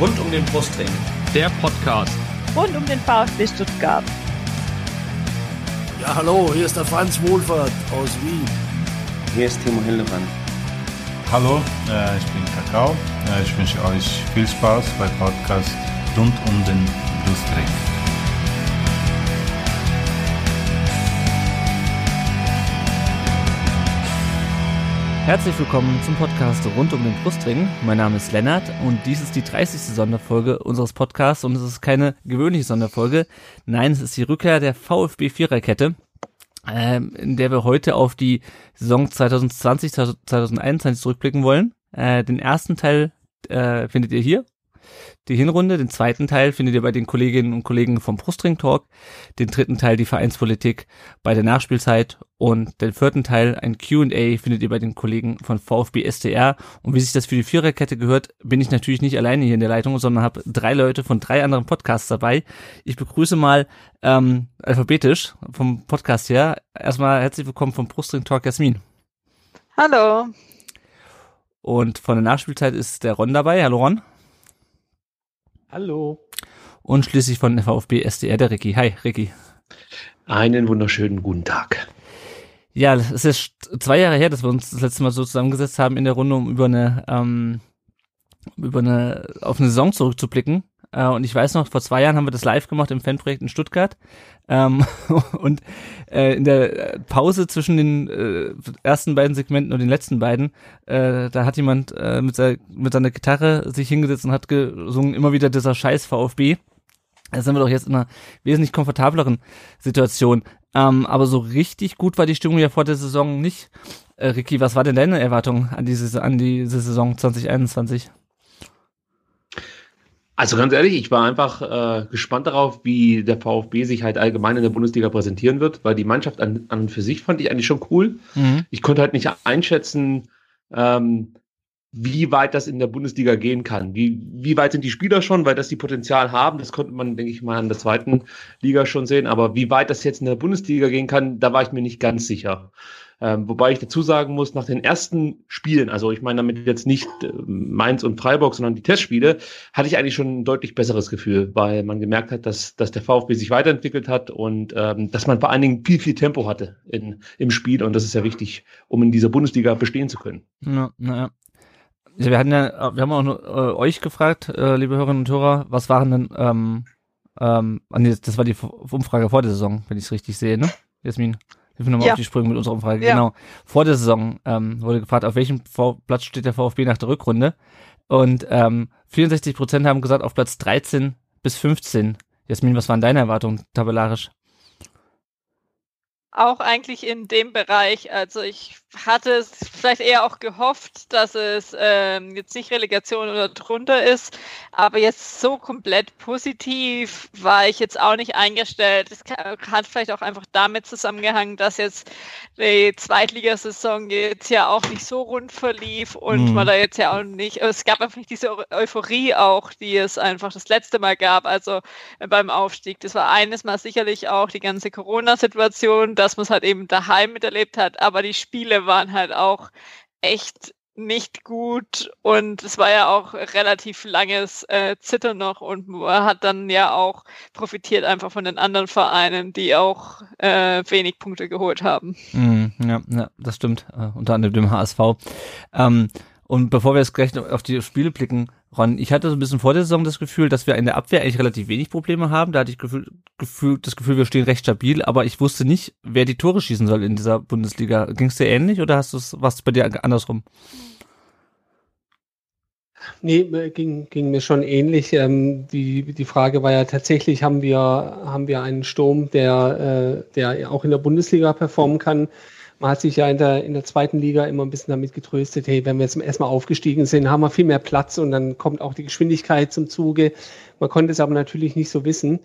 Rund um den Brustring. Der Podcast. Rund um den VfB Stuttgart. Ja, hallo, hier ist der Franz Wohlfahrt aus Wien. Hier ist Timo Hildebrand. Hallo, äh, ich bin Kakao. Äh, ich wünsche euch viel Spaß beim Podcast rund um den Brustring. Herzlich willkommen zum Podcast rund um den Brustring. Mein Name ist Lennart und dies ist die 30. Sonderfolge unseres Podcasts und es ist keine gewöhnliche Sonderfolge. Nein, es ist die Rückkehr der VfB Viererkette, ähm, in der wir heute auf die Saison 2020, 2021 zurückblicken wollen. Äh, den ersten Teil äh, findet ihr hier die Hinrunde. Den zweiten Teil findet ihr bei den Kolleginnen und Kollegen vom Brustring Talk. Den dritten Teil die Vereinspolitik bei der Nachspielzeit. Und den vierten Teil, ein Q&A, findet ihr bei den Kollegen von VfB SDR. Und wie sich das für die Viererkette gehört, bin ich natürlich nicht alleine hier in der Leitung, sondern habe drei Leute von drei anderen Podcasts dabei. Ich begrüße mal ähm, alphabetisch vom Podcast her. Erstmal herzlich willkommen vom Brustring Talk Jasmin. Hallo. Und von der Nachspielzeit ist der Ron dabei. Hallo Ron. Hallo. Und schließlich von VfB SDR der Ricky. Hi, Ricky. Einen wunderschönen guten Tag. Ja, es ist zwei Jahre her, dass wir uns das letzte Mal so zusammengesetzt haben in der Runde, um über eine, ähm, über eine, auf eine Saison zurückzublicken. Äh, und ich weiß noch, vor zwei Jahren haben wir das live gemacht im Fanprojekt in Stuttgart. Ähm, und äh, in der Pause zwischen den äh, ersten beiden Segmenten und den letzten beiden, äh, da hat jemand äh, mit, seiner, mit seiner Gitarre sich hingesetzt und hat gesungen, immer wieder dieser scheiß VfB. Da sind wir doch jetzt in einer wesentlich komfortableren Situation. Ähm, aber so richtig gut war die Stimmung ja vor der Saison nicht. Äh, Ricky, was war denn deine Erwartung an diese, an diese Saison 2021? Also ganz ehrlich, ich war einfach äh, gespannt darauf, wie der VfB sich halt allgemein in der Bundesliga präsentieren wird, weil die Mannschaft an, an und für sich fand ich eigentlich schon cool. Mhm. Ich konnte halt nicht einschätzen, ähm, wie weit das in der Bundesliga gehen kann. Wie, wie weit sind die Spieler schon, weil das die Potenzial haben, das konnte man, denke ich mal, in der zweiten Liga schon sehen. Aber wie weit das jetzt in der Bundesliga gehen kann, da war ich mir nicht ganz sicher. Ähm, wobei ich dazu sagen muss, nach den ersten Spielen, also ich meine damit jetzt nicht äh, Mainz und Freiburg, sondern die Testspiele, hatte ich eigentlich schon ein deutlich besseres Gefühl, weil man gemerkt hat, dass, dass der VfB sich weiterentwickelt hat und ähm, dass man vor allen Dingen viel, viel Tempo hatte in, im Spiel und das ist ja wichtig, um in dieser Bundesliga bestehen zu können. Ja, naja. Ja, wir hatten ja, wir haben auch nur, äh, euch gefragt, äh, liebe Hörerinnen und Hörer, was waren denn, ähm, ähm, nee, das war die Umfrage vor der Saison, wenn ich es richtig sehe, ne? Jasmin? Hilf mir nochmal ja. auf die Sprünge mit unserer Umfrage. Ja. Genau. Vor der Saison ähm, wurde gefragt, auf welchem v Platz steht der VfB nach der Rückrunde. Und ähm, 64 Prozent haben gesagt, auf Platz 13 bis 15. Jasmin, was waren deine Erwartungen tabellarisch? auch eigentlich in dem Bereich. Also ich hatte es vielleicht eher auch gehofft, dass es ähm, jetzt nicht Relegation oder drunter ist, aber jetzt so komplett positiv war ich jetzt auch nicht eingestellt. Es hat vielleicht auch einfach damit zusammengehangen, dass jetzt die Zweitligasaison jetzt ja auch nicht so rund verlief und mhm. man da jetzt ja auch nicht, es gab einfach nicht diese Euphorie auch, die es einfach das letzte Mal gab, also beim Aufstieg. Das war eines Mal sicherlich auch die ganze Corona-Situation, dass man es halt eben daheim miterlebt hat, aber die Spiele waren halt auch echt nicht gut und es war ja auch relativ langes äh, Zittern noch und hat dann ja auch profitiert einfach von den anderen Vereinen, die auch äh, wenig Punkte geholt haben. Mm, ja, ja, das stimmt, uh, unter anderem dem HSV. Ähm, und bevor wir jetzt gleich auf die Spiele blicken, Ron, ich hatte so ein bisschen vor der Saison das Gefühl, dass wir in der Abwehr eigentlich relativ wenig Probleme haben. Da hatte ich Gefühl, Gefühl, das Gefühl, wir stehen recht stabil, aber ich wusste nicht, wer die Tore schießen soll in dieser Bundesliga. Ging es dir ähnlich oder hast du was bei dir andersrum? Nee, äh, ging, ging mir schon ähnlich. Ähm, die, die Frage war ja tatsächlich, haben wir, haben wir einen Sturm, der, äh, der auch in der Bundesliga performen kann? Man hat sich ja in der, in der zweiten Liga immer ein bisschen damit getröstet, hey, wenn wir jetzt erstmal aufgestiegen sind, haben wir viel mehr Platz und dann kommt auch die Geschwindigkeit zum Zuge. Man konnte es aber natürlich nicht so wissen.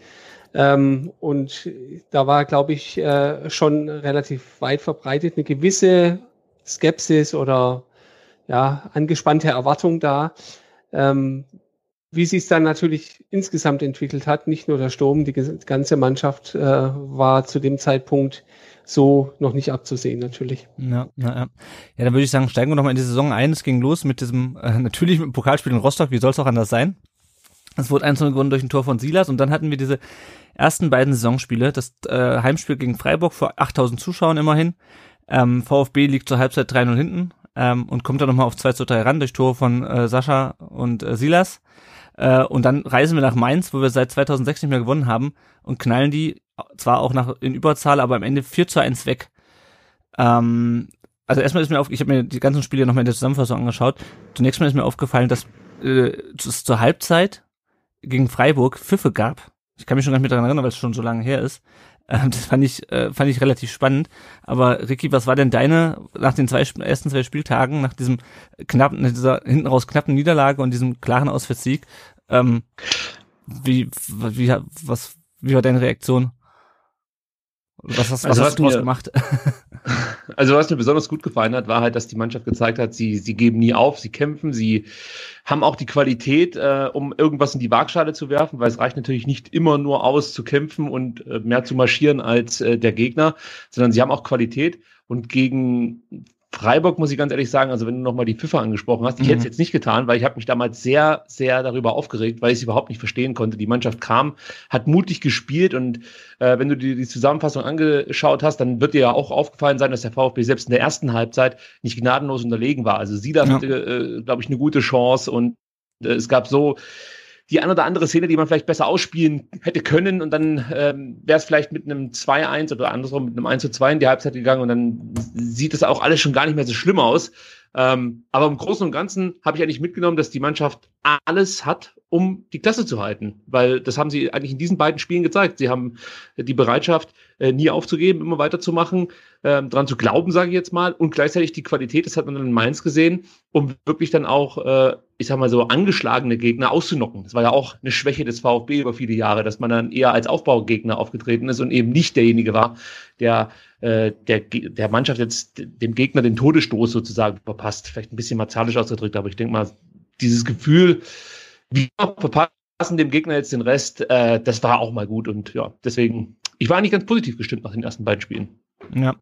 Ähm, und da war, glaube ich, äh, schon relativ weit verbreitet eine gewisse Skepsis oder ja, angespannte Erwartung da. Ähm, wie sich es dann natürlich insgesamt entwickelt hat, nicht nur der Sturm, die ganze Mannschaft äh, war zu dem Zeitpunkt so noch nicht abzusehen, natürlich. Ja, ja, ja. ja dann würde ich sagen, steigen wir nochmal in die Saison ein. Es ging los mit diesem, äh, natürlich mit dem Pokalspiel in Rostock, wie soll es auch anders sein? Es wurde 1 gewonnen durch ein Tor von Silas und dann hatten wir diese ersten beiden Saisonspiele, das äh, Heimspiel gegen Freiburg vor 8000 Zuschauern immerhin. Ähm, VfB liegt zur Halbzeit 3-0 hinten ähm, und kommt dann nochmal auf 2 zu 3 ran durch Tore von äh, Sascha und äh, Silas. Äh, und dann reisen wir nach Mainz, wo wir seit 2006 nicht mehr gewonnen haben und knallen die zwar auch nach in Überzahl, aber am Ende 4 zu 1 weg. Ähm, also erstmal ist mir auf, ich habe mir die ganzen Spiele nochmal in der Zusammenfassung angeschaut. Zunächst mal ist mir aufgefallen, dass äh, es zur Halbzeit gegen Freiburg Pfiffe gab. Ich kann mich schon gar nicht mehr daran erinnern, weil es schon so lange her ist. Ähm, das fand ich, äh, fand ich relativ spannend. Aber Ricky, was war denn deine, nach den zwei, ersten zwei Spieltagen, nach diesem knappen, dieser hinten raus knappen Niederlage und diesem klaren Auswärtssieg, ähm, wie, wie, was, wie war deine Reaktion? Was hast, also was hast du daraus gemacht? Also was mir besonders gut gefallen hat, war halt, dass die Mannschaft gezeigt hat, sie, sie geben nie auf, sie kämpfen, sie haben auch die Qualität, äh, um irgendwas in die Waagschale zu werfen, weil es reicht natürlich nicht immer nur aus zu kämpfen und äh, mehr zu marschieren als äh, der Gegner, sondern sie haben auch Qualität. Und gegen Freiburg muss ich ganz ehrlich sagen, also wenn du nochmal die FIFA angesprochen hast, ich mhm. hätte es jetzt nicht getan, weil ich habe mich damals sehr, sehr darüber aufgeregt, weil ich es überhaupt nicht verstehen konnte. Die Mannschaft kam, hat mutig gespielt und äh, wenn du dir die Zusammenfassung angeschaut hast, dann wird dir ja auch aufgefallen sein, dass der VfB selbst in der ersten Halbzeit nicht gnadenlos unterlegen war. Also sie da ja. hatte, äh, glaube ich, eine gute Chance und äh, es gab so die ein oder andere Szene, die man vielleicht besser ausspielen hätte können und dann ähm, wäre es vielleicht mit einem 2-1 oder andersrum mit einem 1-2 in die Halbzeit gegangen und dann sieht es auch alles schon gar nicht mehr so schlimm aus. Ähm, aber im Großen und Ganzen habe ich eigentlich mitgenommen, dass die Mannschaft alles hat, um die Klasse zu halten. Weil das haben sie eigentlich in diesen beiden Spielen gezeigt. Sie haben die Bereitschaft, äh, nie aufzugeben, immer weiterzumachen, äh, dran zu glauben, sage ich jetzt mal, und gleichzeitig die Qualität, das hat man dann in Mainz gesehen, um wirklich dann auch, äh, ich sag mal so, angeschlagene Gegner auszunocken. Das war ja auch eine Schwäche des VfB über viele Jahre, dass man dann eher als Aufbaugegner aufgetreten ist und eben nicht derjenige war, der äh, der, der Mannschaft jetzt dem Gegner den Todesstoß sozusagen verpasst. Vielleicht ein bisschen martialisch ausgedrückt, aber ich denke mal, dieses Gefühl, wir verpassen dem Gegner jetzt den Rest, äh, das war auch mal gut und ja, deswegen, ich war eigentlich ganz positiv gestimmt nach den ersten beiden Spielen. Ja,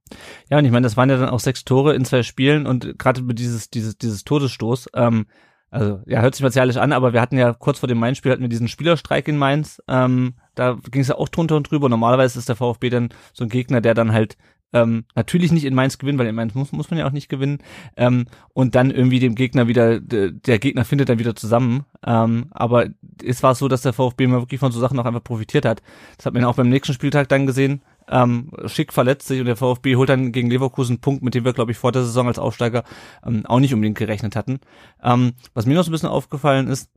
ja, und ich meine, das waren ja dann auch sechs Tore in zwei Spielen und gerade über dieses, dieses, dieses Todesstoß, ähm, also ja, hört sich martialisch an, aber wir hatten ja kurz vor dem Mainz-Spiel hatten wir diesen Spielerstreik in Mainz. Ähm, da ging es ja auch drunter und drüber. Normalerweise ist der VfB dann so ein Gegner, der dann halt ähm, natürlich nicht in Mainz gewinnen, weil in Mainz muss, muss man ja auch nicht gewinnen. Ähm, und dann irgendwie dem Gegner wieder, der, Gegner findet dann wieder zusammen. Ähm, aber es war so, dass der VfB mal wirklich von so Sachen auch einfach profitiert hat. Das hat man ja auch beim nächsten Spieltag dann gesehen. Ähm, Schick verletzt sich und der VfB holt dann gegen Leverkusen einen Punkt, mit dem wir, glaube ich, vor der Saison als Aufsteiger ähm, auch nicht unbedingt gerechnet hatten. Ähm, was mir noch so ein bisschen aufgefallen ist,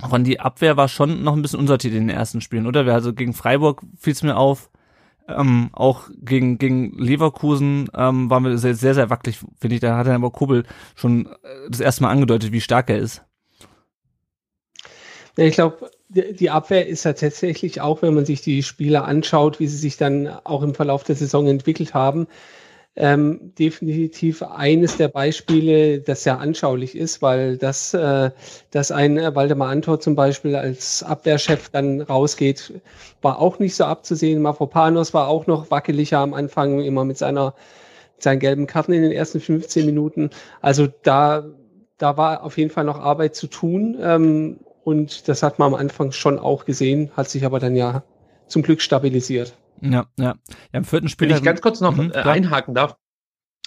auch an die Abwehr war schon noch ein bisschen unsortiert in den ersten Spielen, oder? Also gegen Freiburg fiel es mir auf, ähm, auch gegen, gegen Leverkusen ähm, waren wir sehr, sehr, sehr wackelig, finde ich. Da hat er aber Kubbel schon äh, das erste Mal angedeutet, wie stark er ist. Ich glaube, die Abwehr ist ja tatsächlich auch, wenn man sich die Spieler anschaut, wie sie sich dann auch im Verlauf der Saison entwickelt haben, ähm, definitiv eines der Beispiele, das sehr anschaulich ist, weil das, äh, dass ein Waldemar Antor zum Beispiel als Abwehrchef dann rausgeht, war auch nicht so abzusehen. Mafropanos war auch noch wackeliger am Anfang, immer mit seiner mit seinen gelben Karten in den ersten 15 Minuten. Also da, da war auf jeden Fall noch Arbeit zu tun. Ähm, und das hat man am Anfang schon auch gesehen, hat sich aber dann ja zum Glück stabilisiert. Ja, ja. ja Im vierten Spiel. Wenn ich ganz kurz noch mhm, äh, einhaken darf.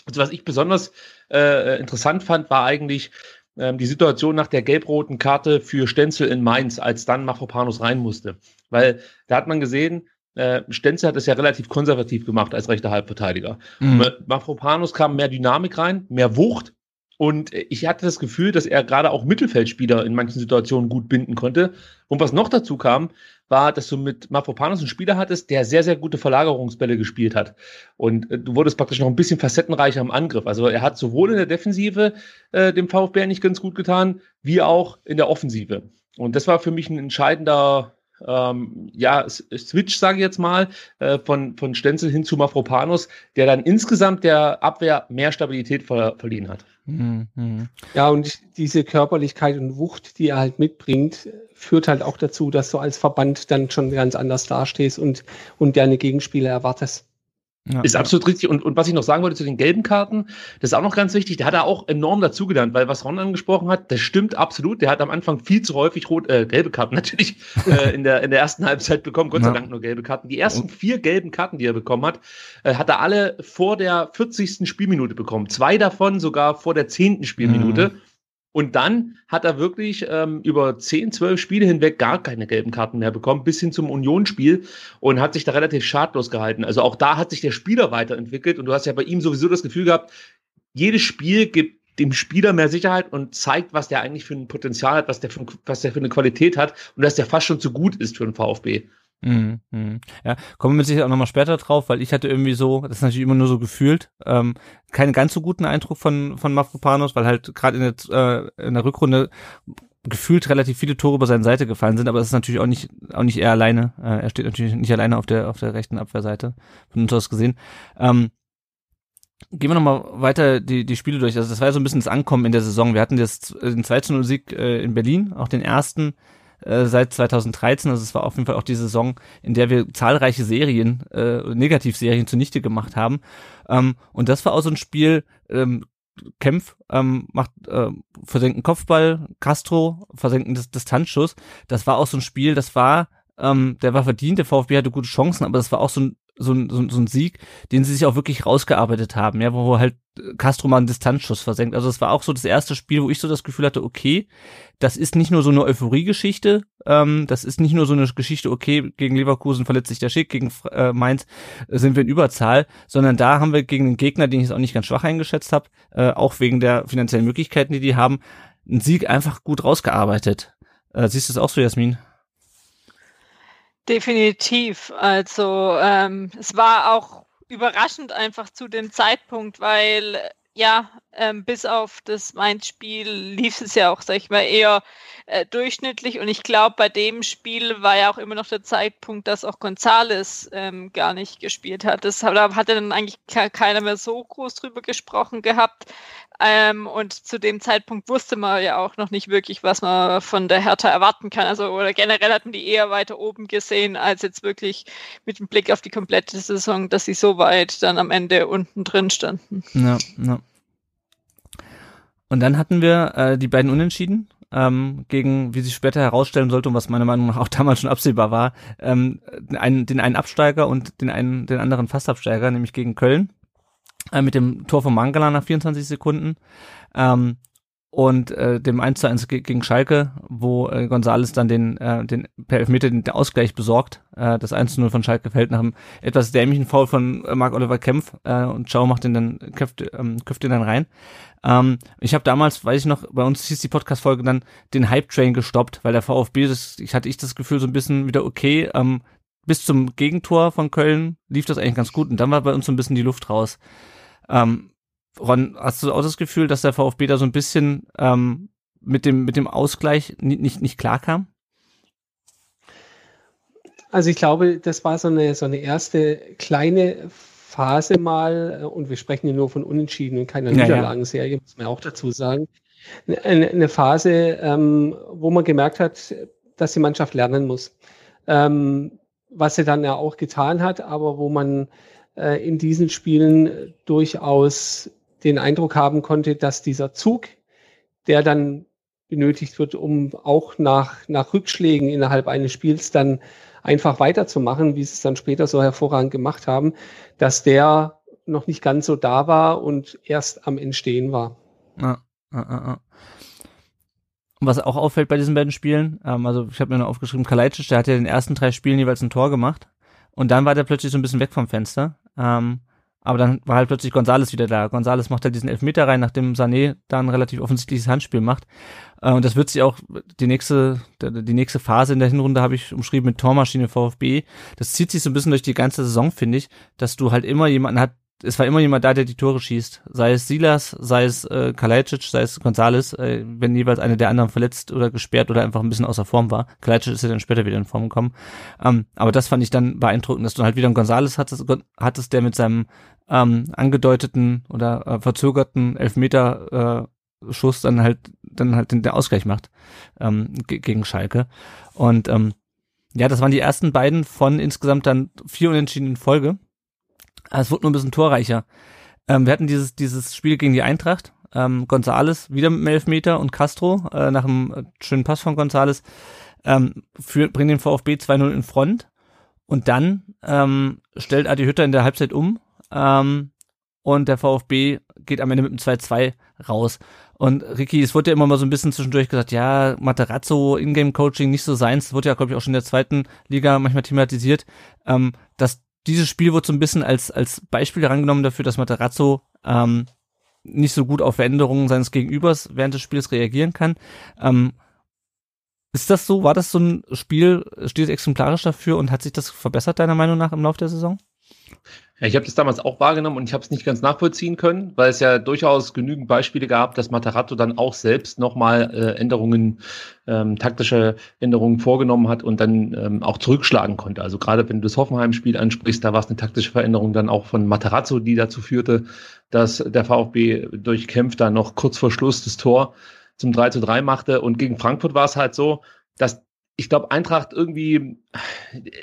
Also was ich besonders äh, interessant fand, war eigentlich ähm, die Situation nach der gelb-roten Karte für Stenzel in Mainz, als dann Mafropanus rein musste. Weil da hat man gesehen, äh, Stenzel hat es ja relativ konservativ gemacht als rechter Halbverteidiger. Mhm. Mafropanus kam mehr Dynamik rein, mehr Wucht und ich hatte das Gefühl, dass er gerade auch Mittelfeldspieler in manchen Situationen gut binden konnte. Und was noch dazu kam, war, dass du mit Mafropanos einen Spieler hattest, der sehr, sehr gute Verlagerungsbälle gespielt hat. Und äh, du wurdest praktisch noch ein bisschen facettenreicher im Angriff. Also er hat sowohl in der Defensive äh, dem VfB nicht ganz gut getan, wie auch in der Offensive. Und das war für mich ein entscheidender ähm, ja, Switch, sage ich jetzt mal, äh, von, von Stenzel hin zu Mafropanos, der dann insgesamt der Abwehr mehr Stabilität ver verliehen hat. Ja, und diese Körperlichkeit und Wucht, die er halt mitbringt, führt halt auch dazu, dass du als Verband dann schon ganz anders dastehst und, und deine Gegenspieler erwartest. Ja, ist absolut richtig. Und, und was ich noch sagen wollte zu den gelben Karten, das ist auch noch ganz wichtig, der hat da auch enorm dazugelernt, weil was Ron angesprochen hat, das stimmt absolut. Der hat am Anfang viel zu häufig rot, äh, gelbe Karten natürlich äh, in, der, in der ersten Halbzeit bekommen, Gott sei Dank nur gelbe Karten. Die ersten vier gelben Karten, die er bekommen hat, äh, hat er alle vor der 40. Spielminute bekommen. Zwei davon sogar vor der 10. Spielminute. Mhm. Und dann hat er wirklich ähm, über 10, 12 Spiele hinweg gar keine gelben Karten mehr bekommen, bis hin zum Unionsspiel und hat sich da relativ schadlos gehalten. Also auch da hat sich der Spieler weiterentwickelt und du hast ja bei ihm sowieso das Gefühl gehabt, jedes Spiel gibt dem Spieler mehr Sicherheit und zeigt, was der eigentlich für ein Potenzial hat, was der für, was der für eine Qualität hat und dass der fast schon zu gut ist für den VfB. Mhm, mhm. Ja, kommen wir sicher auch nochmal später drauf, weil ich hatte irgendwie so, das ist natürlich immer nur so gefühlt, ähm, keinen ganz so guten Eindruck von, von Mavropanos, weil halt gerade in, der, äh, in der Rückrunde gefühlt relativ viele Tore über seine Seite gefallen sind, aber das ist natürlich auch nicht, auch nicht er alleine. Äh, er steht natürlich nicht alleine auf der, auf der rechten Abwehrseite, von uns aus gesehen. Ähm, Gehen wir nochmal weiter die, die Spiele durch. Also das war ja so ein bisschen das Ankommen in der Saison. Wir hatten das, den 2-0-Sieg äh, in Berlin, auch den ersten äh, seit 2013. Also es war auf jeden Fall auch die Saison, in der wir zahlreiche Serien, äh, Negativserien zunichte gemacht haben. Ähm, und das war auch so ein Spiel, ähm, Kempf ähm, macht äh, versenken Kopfball, Castro versenken Distanzschuss. Das war auch so ein Spiel, das war, ähm, der war verdient, der VfB hatte gute Chancen, aber das war auch so ein so so, so ein Sieg, den sie sich auch wirklich rausgearbeitet haben, ja, wo halt Castro mal einen Distanzschuss versenkt. Also es war auch so das erste Spiel, wo ich so das Gefühl hatte, okay, das ist nicht nur so eine Euphorie-Geschichte, ähm, das ist nicht nur so eine Geschichte, okay, gegen Leverkusen verletzt sich der Schick, gegen äh, Mainz sind wir in Überzahl, sondern da haben wir gegen einen Gegner, den ich jetzt auch nicht ganz schwach eingeschätzt habe, äh, auch wegen der finanziellen Möglichkeiten, die die haben, einen Sieg einfach gut rausgearbeitet. Äh, siehst du es auch so, Jasmin? Definitiv. Also ähm, es war auch überraschend einfach zu dem Zeitpunkt, weil ja, ähm, bis auf das Mainz-Spiel lief es ja auch, sag ich mal, eher äh, durchschnittlich. Und ich glaube, bei dem Spiel war ja auch immer noch der Zeitpunkt, dass auch Gonzales ähm, gar nicht gespielt hat. Das, da hat dann eigentlich keiner mehr so groß drüber gesprochen gehabt. Ähm, und zu dem Zeitpunkt wusste man ja auch noch nicht wirklich, was man von der Hertha erwarten kann. Also oder generell hatten die eher weiter oben gesehen, als jetzt wirklich mit dem Blick auf die komplette Saison, dass sie so weit dann am Ende unten drin standen. Ja, ja. Und dann hatten wir äh, die beiden Unentschieden ähm, gegen, wie sich später herausstellen sollte und was meiner Meinung nach auch damals schon absehbar war, ähm, einen, den einen Absteiger und den einen, den anderen Fastabsteiger, nämlich gegen Köln äh, mit dem Tor von Mangala nach 24 Sekunden. Ähm, und äh, dem 1 zu 1 gegen Schalke, wo äh, Gonzales dann den, äh, den per Elfmeter den Ausgleich besorgt. Äh, das 1 zu 0 von Schalke fällt nach einem etwas dämlichen Foul von äh, Marc-Oliver Kempf äh, und Schau macht den dann, köpft, ähm, köpft den dann rein. Ähm, ich habe damals, weiß ich noch, bei uns hieß die Podcast-Folge dann den Hype-Train gestoppt, weil der VfB, das, ich hatte ich das Gefühl so ein bisschen wieder okay, ähm, bis zum Gegentor von Köln lief das eigentlich ganz gut und dann war bei uns so ein bisschen die Luft raus. Ähm, Ron, hast du auch das Gefühl, dass der VfB da so ein bisschen ähm, mit dem mit dem Ausgleich nicht nicht, nicht klar kam? Also ich glaube, das war so eine so eine erste kleine Phase mal und wir sprechen hier nur von Unentschieden und keiner ja, Niederlagenserie, muss man auch dazu sagen. Eine, eine Phase, ähm, wo man gemerkt hat, dass die Mannschaft lernen muss. Ähm, was sie dann ja auch getan hat, aber wo man äh, in diesen Spielen durchaus den Eindruck haben konnte, dass dieser Zug, der dann benötigt wird, um auch nach, nach Rückschlägen innerhalb eines Spiels dann einfach weiterzumachen, wie sie es dann später so hervorragend gemacht haben, dass der noch nicht ganz so da war und erst am Entstehen war. Ja, ja, ja. Was auch auffällt bei diesen beiden Spielen, ähm, also ich habe mir noch aufgeschrieben, Kalajdzic, der hat ja in den ersten drei Spielen jeweils ein Tor gemacht und dann war der plötzlich so ein bisschen weg vom Fenster. Ähm, aber dann war halt plötzlich Gonzales wieder da. Gonzales macht halt diesen Elfmeter rein, nachdem Sané da ein relativ offensichtliches Handspiel macht. Äh, und das wird sich auch die nächste, die nächste Phase in der Hinrunde habe ich umschrieben mit Tormaschine VfB. Das zieht sich so ein bisschen durch die ganze Saison, finde ich, dass du halt immer jemanden hat, es war immer jemand da, der die Tore schießt. Sei es Silas, sei es äh, Kalajdzic, sei es Gonzales, äh, wenn jeweils einer der anderen verletzt oder gesperrt oder einfach ein bisschen außer Form war. Kalajdzic ist ja dann später wieder in Form gekommen. Ähm, aber das fand ich dann beeindruckend, dass du halt wieder einen Gonzales hattest, hattest der mit seinem ähm, angedeuteten oder äh, verzögerten Elfmeter äh, Schuss dann halt dann halt den, den Ausgleich macht ähm, gegen Schalke. Und ähm, ja, das waren die ersten beiden von insgesamt dann vier Unentschieden in Folge. Es wurde nur ein bisschen torreicher. Ähm, wir hatten dieses, dieses Spiel gegen die Eintracht. Ähm, Gonzales wieder mit dem Elfmeter und Castro äh, nach einem schönen Pass von Gonzales ähm, für, bringen den VfB 2-0 in Front. Und dann ähm, stellt Adi Hütter in der Halbzeit um ähm, und der VfB geht am Ende mit dem 2-2 raus. Und Ricky, es wurde ja immer mal so ein bisschen zwischendurch gesagt, ja, Materazzo, Ingame-Coaching nicht so seins, das wurde ja, glaube ich, auch schon in der zweiten Liga manchmal thematisiert, ähm, dass dieses Spiel wurde so ein bisschen als, als Beispiel herangenommen dafür, dass Materazzo ähm, nicht so gut auf Veränderungen seines Gegenübers während des Spiels reagieren kann. Ähm, ist das so? War das so ein Spiel, steht exemplarisch dafür und hat sich das verbessert, deiner Meinung nach, im Laufe der Saison? Ja, ich habe das damals auch wahrgenommen und ich habe es nicht ganz nachvollziehen können, weil es ja durchaus genügend Beispiele gab, dass Matarazzo dann auch selbst nochmal äh, Änderungen, ähm, taktische Änderungen vorgenommen hat und dann ähm, auch zurückschlagen konnte. Also gerade wenn du das Hoffenheim-Spiel ansprichst, da war es eine taktische Veränderung dann auch von Matarazzo, die dazu führte, dass der VfB durch Kempf dann noch kurz vor Schluss das Tor zum 3 zu 3 machte. Und gegen Frankfurt war es halt so, dass ich glaube, Eintracht irgendwie,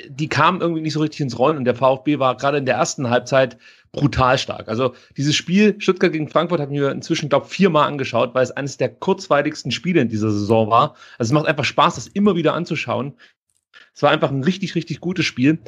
die kam irgendwie nicht so richtig ins Rollen und der VfB war gerade in der ersten Halbzeit brutal stark. Also dieses Spiel Stuttgart gegen Frankfurt habe ich mir inzwischen, glaube viermal angeschaut, weil es eines der kurzweiligsten Spiele in dieser Saison war. Also es macht einfach Spaß, das immer wieder anzuschauen. Es war einfach ein richtig, richtig gutes Spiel.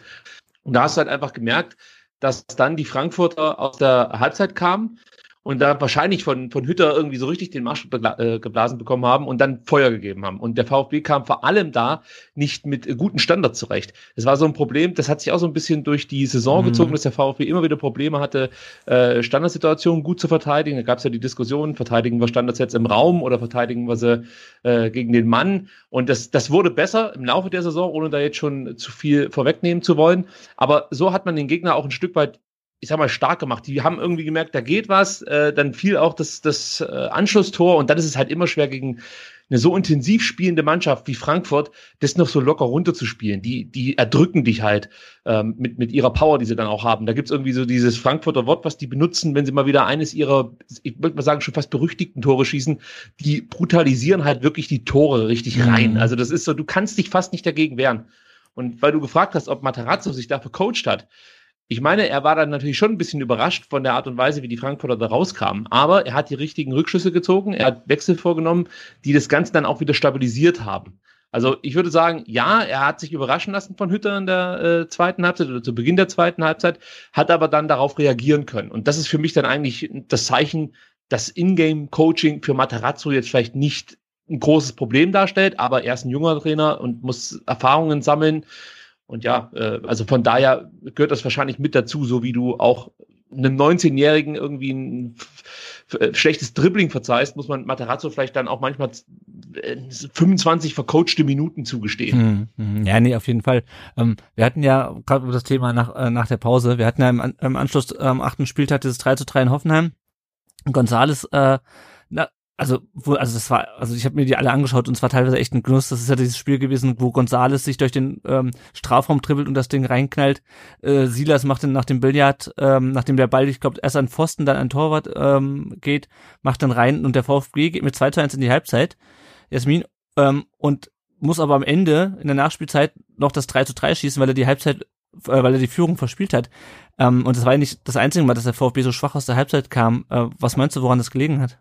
Und da hast du halt einfach gemerkt, dass dann die Frankfurter aus der Halbzeit kamen und da wahrscheinlich von, von Hütter irgendwie so richtig den Marsch äh, geblasen bekommen haben und dann Feuer gegeben haben. Und der VfB kam vor allem da nicht mit äh, guten Standards zurecht. Das war so ein Problem, das hat sich auch so ein bisschen durch die Saison mhm. gezogen, dass der VfB immer wieder Probleme hatte, äh, Standardsituationen gut zu verteidigen. Da gab es ja die Diskussion, verteidigen wir Standards jetzt im Raum oder verteidigen wir sie äh, gegen den Mann. Und das, das wurde besser im Laufe der Saison, ohne da jetzt schon zu viel vorwegnehmen zu wollen. Aber so hat man den Gegner auch ein Stück weit ich sag mal, stark gemacht. Die haben irgendwie gemerkt, da geht was. Äh, dann fiel auch das, das äh, Anschlusstor und dann ist es halt immer schwer gegen eine so intensiv spielende Mannschaft wie Frankfurt, das noch so locker runterzuspielen. Die, die erdrücken dich halt ähm, mit, mit ihrer Power, die sie dann auch haben. Da gibt's irgendwie so dieses Frankfurter Wort, was die benutzen, wenn sie mal wieder eines ihrer, ich würde mal sagen, schon fast berüchtigten Tore schießen. Die brutalisieren halt wirklich die Tore richtig mhm. rein. Also das ist so, du kannst dich fast nicht dagegen wehren. Und weil du gefragt hast, ob Materazzo sich dafür coacht hat, ich meine, er war dann natürlich schon ein bisschen überrascht von der Art und Weise, wie die Frankfurter da rauskamen. Aber er hat die richtigen Rückschlüsse gezogen, er hat Wechsel vorgenommen, die das Ganze dann auch wieder stabilisiert haben. Also ich würde sagen, ja, er hat sich überraschen lassen von Hütter in der äh, zweiten Halbzeit oder zu Beginn der zweiten Halbzeit, hat aber dann darauf reagieren können. Und das ist für mich dann eigentlich das Zeichen, dass Ingame-Coaching für Matarazzo jetzt vielleicht nicht ein großes Problem darstellt, aber er ist ein junger Trainer und muss Erfahrungen sammeln. Und ja, äh, also von daher gehört das wahrscheinlich mit dazu, so wie du auch einem 19-Jährigen irgendwie ein äh, schlechtes Dribbling verzeihst, muss man Materazzo vielleicht dann auch manchmal 25 äh, vercoachte Minuten zugestehen. Hm, hm. Ja, nee, auf jeden Fall. Ähm, wir hatten ja gerade über das Thema nach, äh, nach der Pause, wir hatten ja im, im Anschluss am achten Spieltag dieses 3 zu 3 in Hoffenheim. Gonzales äh, na, also wo, also das war, also ich habe mir die alle angeschaut und es war teilweise echt ein Genuss. Das ist ja dieses Spiel gewesen, wo Gonzales sich durch den ähm, Strafraum dribbelt und das Ding reinknallt. Äh, Silas macht dann nach dem Billard, ähm, nachdem der Ball, ich glaube, erst an Pfosten, dann an Torwart ähm, geht, macht dann rein und der VfB geht mit 2 zu 1 in die Halbzeit. Jasmin, ähm, und muss aber am Ende in der Nachspielzeit noch das 3 zu 3 schießen, weil er die Halbzeit äh, weil er die Führung verspielt hat. Ähm, und das war ja nicht das einzige Mal, dass der VfB so schwach aus der Halbzeit kam. Äh, was meinst du, woran das gelegen hat?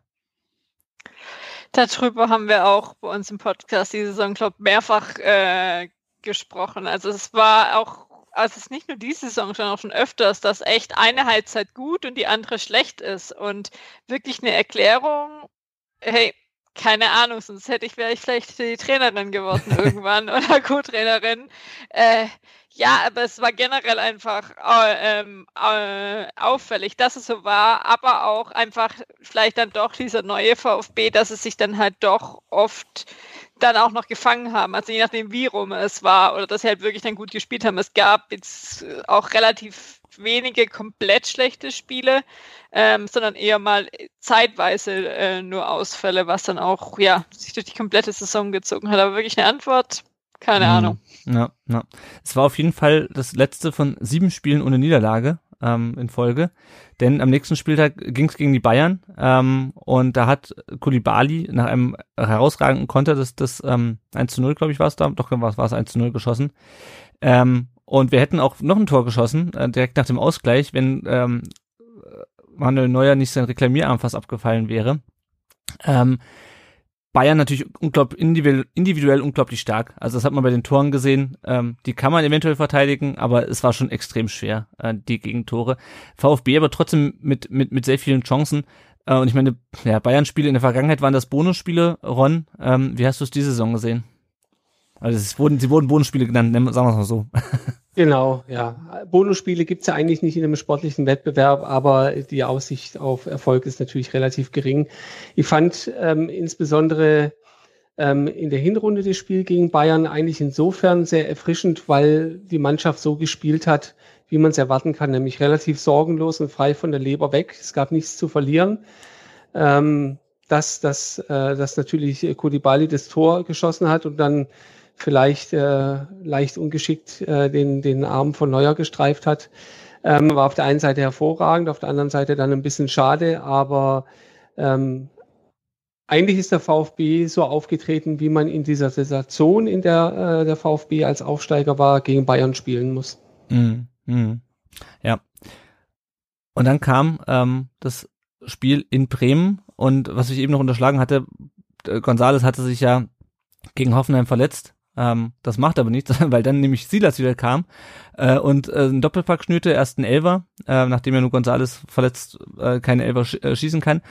Darüber haben wir auch bei uns im Podcast diese Saison, glaube ich, mehrfach äh, gesprochen. Also es war auch, also es ist nicht nur diese Saison, sondern auch schon öfters, dass echt eine Halbzeit gut und die andere schlecht ist. Und wirklich eine Erklärung, hey, keine Ahnung, sonst hätte ich, wäre ich vielleicht die Trainerin geworden irgendwann oder Co-Trainerin. Äh, ja, aber es war generell einfach äh, äh, auffällig, dass es so war, aber auch einfach vielleicht dann doch dieser neue VfB, dass es sich dann halt doch oft dann auch noch gefangen haben. Also je nachdem, wie rum es war oder dass sie halt wirklich dann gut gespielt haben. Es gab jetzt auch relativ wenige komplett schlechte Spiele, ähm, sondern eher mal zeitweise äh, nur Ausfälle, was dann auch ja sich durch die komplette Saison gezogen hat. Aber wirklich eine Antwort keine mhm. Ahnung. Ja, ja. Es war auf jeden Fall das letzte von sieben Spielen ohne Niederlage ähm, in Folge. Denn am nächsten Spieltag ging es gegen die Bayern ähm, und da hat Kulibali nach einem herausragenden Konter das, das ähm, 1 zu 0, glaube ich, war es da, doch war es 1 zu 0 geschossen. Ähm, und wir hätten auch noch ein Tor geschossen, äh, direkt nach dem Ausgleich, wenn ähm, Manuel Neuer nicht sein Reklamierarm fast abgefallen wäre. Ähm, Bayern natürlich unglaublich individuell, unglaublich stark. Also das hat man bei den Toren gesehen. Ähm, die kann man eventuell verteidigen, aber es war schon extrem schwer, äh, die Gegentore. VfB aber trotzdem mit, mit, mit sehr vielen Chancen. Äh, und ich meine, ja, Bayern-Spiele in der Vergangenheit waren das Bonusspiele, Ron. Ähm, wie hast du es diese Saison gesehen? Also es wurden, sie wurden Bonusspiele genannt, sagen wir es mal so. Genau, ja. Bonusspiele gibt's ja eigentlich nicht in einem sportlichen Wettbewerb, aber die Aussicht auf Erfolg ist natürlich relativ gering. Ich fand ähm, insbesondere ähm, in der Hinrunde das Spiel gegen Bayern eigentlich insofern sehr erfrischend, weil die Mannschaft so gespielt hat, wie man es erwarten kann, nämlich relativ sorgenlos und frei von der Leber weg. Es gab nichts zu verlieren. Ähm, dass, dass, äh, dass natürlich Koulibaly das Tor geschossen hat und dann vielleicht äh, leicht ungeschickt äh, den, den Arm von Neuer gestreift hat. Ähm, war auf der einen Seite hervorragend, auf der anderen Seite dann ein bisschen schade, aber ähm, eigentlich ist der VfB so aufgetreten, wie man in dieser Situation, in der äh, der VfB als Aufsteiger war, gegen Bayern spielen muss. Mm, mm. Ja. Und dann kam ähm, das Spiel in Bremen und was ich eben noch unterschlagen hatte, äh, Gonzales hatte sich ja gegen Hoffenheim verletzt ähm, das macht aber nichts, weil dann nämlich Silas wieder kam äh, und äh, ein Doppelpack schnürte, erst ein Elver, äh, nachdem ja nur Gonzales verletzt äh, keine Elver sch äh, schießen kann.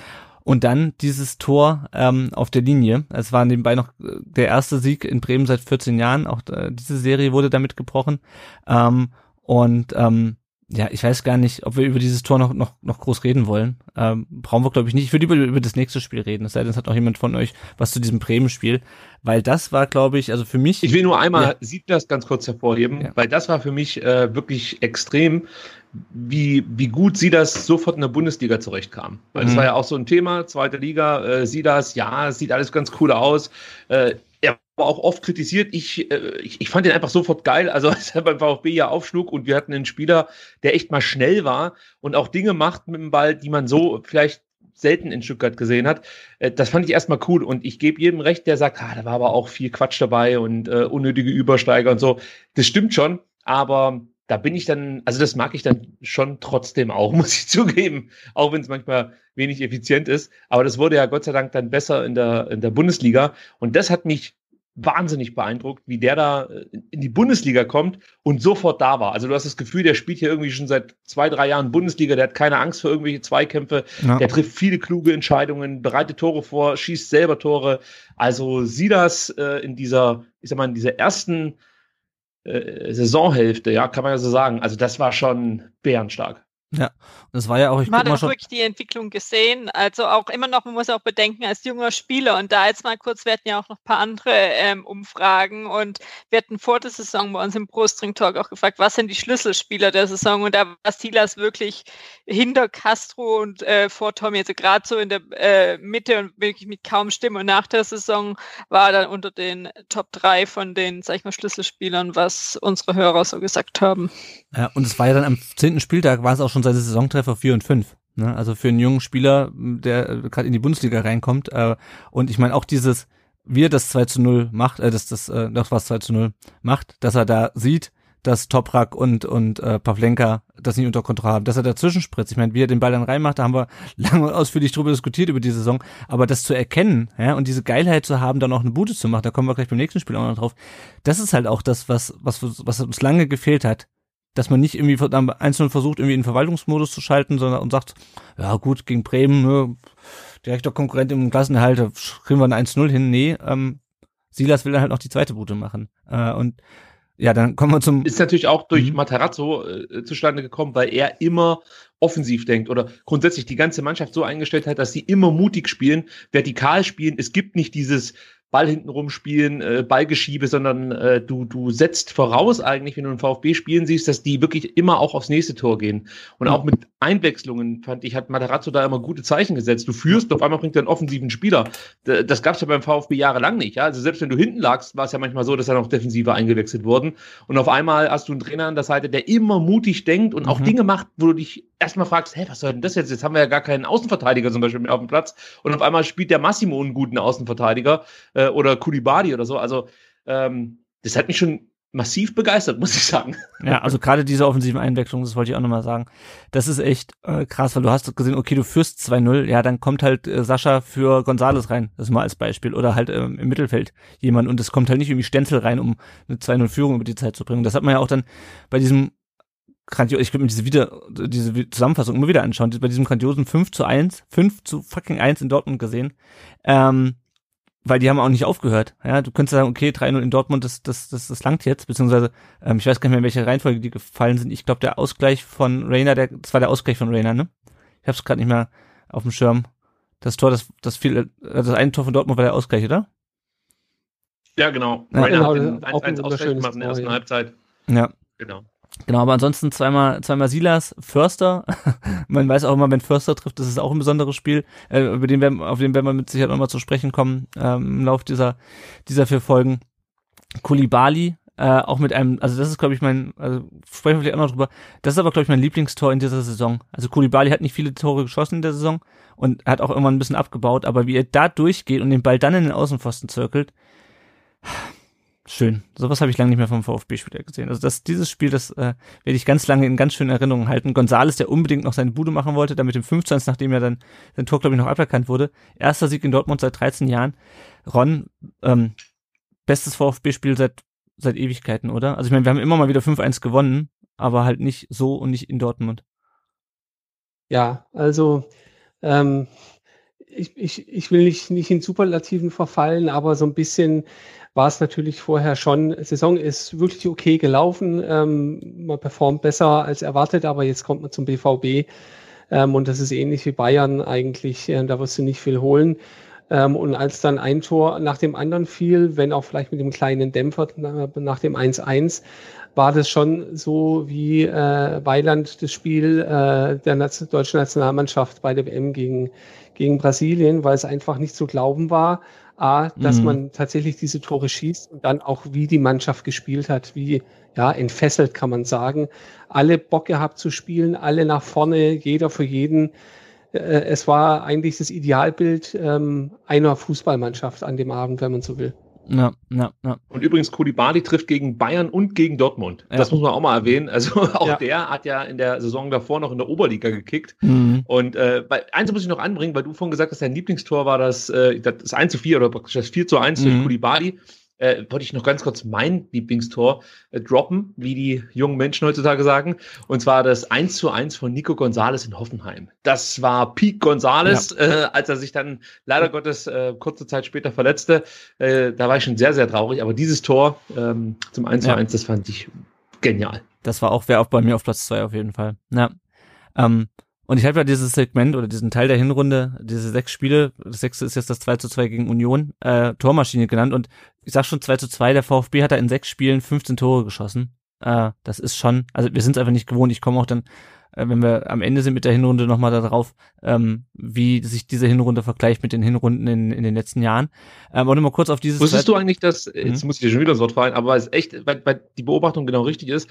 Und dann dieses Tor ähm, auf der Linie. Es war nebenbei noch äh, der erste Sieg in Bremen seit 14 Jahren. Auch äh, diese Serie wurde damit gebrochen. Ähm, und ähm, ja, ich weiß gar nicht, ob wir über dieses Tor noch, noch, noch groß reden wollen. Ähm, brauchen wir, glaube ich, nicht. Ich würde über, über das nächste Spiel reden. Es sei denn, es hat noch jemand von euch was zu diesem Bremen-Spiel. Weil das war, glaube ich, also für mich. Ich will nur einmal ja. sieht das ganz kurz hervorheben, ja. weil das war für mich äh, wirklich extrem, wie, wie gut sie das sofort in der Bundesliga zurechtkam. Weil mhm. das war ja auch so ein Thema, zweite Liga, äh, sie das, ja, sieht alles ganz cool aus. Äh, auch oft kritisiert. Ich, äh, ich, ich fand ihn einfach sofort geil. Also als er beim VfB ja aufschlug und wir hatten einen Spieler, der echt mal schnell war und auch Dinge macht mit dem Ball, die man so vielleicht selten in Stuttgart gesehen hat. Äh, das fand ich erstmal cool und ich gebe jedem recht, der sagt, ah, da war aber auch viel Quatsch dabei und äh, unnötige Übersteiger und so. Das stimmt schon, aber da bin ich dann, also das mag ich dann schon trotzdem auch, muss ich zugeben, auch wenn es manchmal wenig effizient ist. Aber das wurde ja Gott sei Dank dann besser in der, in der Bundesliga. Und das hat mich wahnsinnig beeindruckt, wie der da äh, in die Bundesliga kommt und sofort da war. Also du hast das Gefühl, der spielt hier irgendwie schon seit zwei, drei Jahren Bundesliga, der hat keine Angst vor irgendwelche Zweikämpfe, ja. der trifft viele kluge Entscheidungen, bereitet Tore vor, schießt selber Tore. Also sieh das äh, in dieser, ich sag mal, in dieser ersten äh, Saisonhälfte, ja, kann man ja so sagen. Also das war schon bärenstark. Ja, und das war ja auch, ich man hat auch wirklich die Entwicklung gesehen. Also auch immer noch, man muss auch bedenken, als junger Spieler und da jetzt mal kurz, wir hatten ja auch noch ein paar andere ähm, Umfragen und wir hatten vor der Saison bei uns im Brustring Talk auch gefragt, was sind die Schlüsselspieler der Saison und da war Silas wirklich hinter Castro und äh, vor Tommy, also gerade so in der äh, Mitte und wirklich mit kaum Stimme und nach der Saison war er dann unter den Top 3 von den, sag ich mal, Schlüsselspielern, was unsere Hörer so gesagt haben. Ja, und es war ja dann am zehnten Spieltag, war es auch schon schon seine Saisontreffer 4 und 5. Ne? Also für einen jungen Spieler, der gerade in die Bundesliga reinkommt. Äh, und ich meine auch dieses, wie er das 2 zu 0 macht, äh, das, das, äh, das was 2 zu 0 macht, dass er da sieht, dass Toprak und, und äh, Pavlenka das nicht unter Kontrolle haben, dass er dazwischen spritzt. Ich meine, wie er den Ball dann reinmacht, da haben wir lange und ausführlich drüber diskutiert über die Saison. Aber das zu erkennen, ja, und diese Geilheit zu haben, dann auch eine Bude zu machen, da kommen wir gleich beim nächsten Spiel auch noch drauf. Das ist halt auch das, was, was, was uns lange gefehlt hat dass man nicht irgendwie einzeln versucht, irgendwie in Verwaltungsmodus zu schalten, sondern und sagt, ja gut, gegen Bremen, ne, direkter Konkurrent im Klassenerhalt, da kriegen wir ein 1-0 hin. Nee, ähm, Silas will dann halt noch die zweite Boote machen. Äh, und ja, dann kommen wir zum. Ist natürlich auch durch mhm. Materazzo äh, zustande gekommen, weil er immer offensiv denkt oder grundsätzlich die ganze Mannschaft so eingestellt hat, dass sie immer mutig spielen, vertikal spielen. Es gibt nicht dieses Ball hinten rumspielen, äh, Ballgeschiebe, sondern äh, du, du setzt voraus eigentlich, wenn du einen VfB spielen siehst, dass die wirklich immer auch aufs nächste Tor gehen. Und auch mit Einwechslungen, fand ich, hat Matarazzo da immer gute Zeichen gesetzt. Du führst, auf einmal bringt er einen offensiven Spieler. Das gab es ja beim VfB jahrelang nicht. Ja? Also selbst wenn du hinten lagst, war es ja manchmal so, dass dann auch Defensive eingewechselt wurden. Und auf einmal hast du einen Trainer an der Seite, der immer mutig denkt und auch mhm. Dinge macht, wo du dich erstmal fragst, hey, was soll denn das jetzt? Jetzt haben wir ja gar keinen Außenverteidiger zum Beispiel mehr auf dem Platz. Und auf einmal spielt der Massimo einen guten Außenverteidiger äh, oder Kulibadi oder so. Also ähm, das hat mich schon massiv begeistert, muss ich sagen. Ja, also gerade diese offensiven Einwechslung, das wollte ich auch nochmal sagen. Das ist echt äh, krass, weil du hast gesehen, okay, du führst 2-0, ja, dann kommt halt äh, Sascha für Gonzales rein, das mal als Beispiel. Oder halt ähm, im Mittelfeld jemand und es kommt halt nicht irgendwie Stenzel rein, um eine 2-0-Führung über die Zeit zu bringen. Das hat man ja auch dann bei diesem grandios, ich würde mir diese wieder, diese Zusammenfassung immer wieder anschauen, bei diesem grandiosen 5 zu 1, 5 zu fucking 1 in Dortmund gesehen. Ähm, weil die haben auch nicht aufgehört. Ja, du könntest sagen, okay, 3-0 in Dortmund, das, das, das, das langt jetzt, beziehungsweise, ähm, ich weiß gar nicht mehr, in welcher Reihenfolge die gefallen sind. Ich glaube, der Ausgleich von Rainer, der, das war der Ausgleich von Rainer, ne? Ich hab's gerade nicht mehr auf dem Schirm. Das Tor, das, das viel, das eine Tor von Dortmund war der Ausgleich, oder? Ja, genau. Ja, Rainer genau, hat den auch 1-1 ein Ausgleich gemacht in der ersten ja. Halbzeit. Ja. Genau. Genau, aber ansonsten zweimal, zweimal Silas, Förster. Man weiß auch immer, wenn Förster trifft, das ist auch ein besonderes Spiel, äh, über den werden, auf den werden wir mit Sicherheit nochmal zu sprechen kommen ähm, im Lauf dieser, dieser vier Folgen. Kulibali, äh, auch mit einem, also das ist, glaube ich, mein, also sprechen wir vielleicht auch noch drüber, das ist aber, glaube ich, mein Lieblingstor in dieser Saison. Also Kulibali hat nicht viele Tore geschossen in der Saison und hat auch irgendwann ein bisschen abgebaut, aber wie er da durchgeht und den Ball dann in den Außenpfosten zirkelt, schön. Sowas habe ich lange nicht mehr vom VfB-Spieler gesehen. Also das, dieses Spiel, das äh, werde ich ganz lange in ganz schönen Erinnerungen halten. Gonzales, der unbedingt noch seine Bude machen wollte, damit dem 15, nachdem er dann sein Tor, glaube ich, noch aberkannt wurde. Erster Sieg in Dortmund seit 13 Jahren. Ron, ähm, bestes VfB-Spiel seit, seit Ewigkeiten, oder? Also ich meine, wir haben immer mal wieder 5-1 gewonnen, aber halt nicht so und nicht in Dortmund. Ja, also ähm, ich, ich, ich will nicht, nicht in Superlativen verfallen, aber so ein bisschen war es natürlich vorher schon. Saison ist wirklich okay gelaufen. Ähm, man performt besser als erwartet, aber jetzt kommt man zum BVB. Ähm, und das ist ähnlich wie Bayern eigentlich. Äh, da wirst du nicht viel holen. Ähm, und als dann ein Tor nach dem anderen fiel, wenn auch vielleicht mit dem kleinen Dämpfer nach, dem 1-1, war das schon so wie äh, Weiland das Spiel äh, der Naz deutschen Nationalmannschaft bei der WM gegen, gegen Brasilien, weil es einfach nicht zu glauben war, A, dass Mhm. man tatsächlich diese Tore schießt und dann auch, wie die Mannschaft gespielt hat, wie ja, entfesselt kann man sagen. Alle Bock gehabt zu spielen, alle nach vorne, jeder für jeden. Äh, es war eigentlich das Idealbild ähm, einer Fußballmannschaft an dem Abend, wenn man so will. Ja, ja, ja. Und übrigens, Kulibali trifft gegen Bayern und gegen Dortmund. Ja. Das muss man auch mal erwähnen. Also auch Ja. der hat ja in der Saison davor noch in der Oberliga gekickt. Mhm. Und äh, bei, eins muss ich noch anbringen, weil du vorhin gesagt hast, dein Lieblingstor war das, äh, das 1 zu 4 oder praktisch das 4 zu 1 durch Mhm. Kulibali. Äh, wollte ich noch ganz kurz mein Lieblingstor äh, droppen, wie die jungen Menschen heutzutage sagen. Und zwar das 1 zu 1 von Nico Gonzalez in Hoffenheim. Das war Peak Gonzalez, äh, als er sich dann leider Gottes äh, kurze Zeit später verletzte. Äh, da war ich schon sehr, sehr traurig. Aber dieses Tor ähm, zum 1 zu Ja. 1, das fand ich genial. Das war auch, wäre auch bei mir auf Platz zwei auf jeden Fall. Ja. Ähm, und ich habe ja dieses Segment oder diesen Teil der Hinrunde, diese sechs Spiele, das sechste ist jetzt das 2 zu 2 gegen Union, äh, Tormaschine genannt. Und ich sag schon 2 zu 2, der VfB hat da in sechs Spielen 15 Tore geschossen. Äh, das ist schon, also wir sind es einfach nicht gewohnt. Ich komme auch dann, äh, wenn wir am Ende sind mit der Hinrunde nochmal darauf, ähm, wie sich diese Hinrunde vergleicht mit den Hinrunden in, in den letzten Jahren. Ähm, und mal kurz auf dieses Wusstest du eigentlich, dass, jetzt muss ich dir schon wieder das Wort fallen, aber es ist echt, weil, weil die Beobachtung genau richtig ist,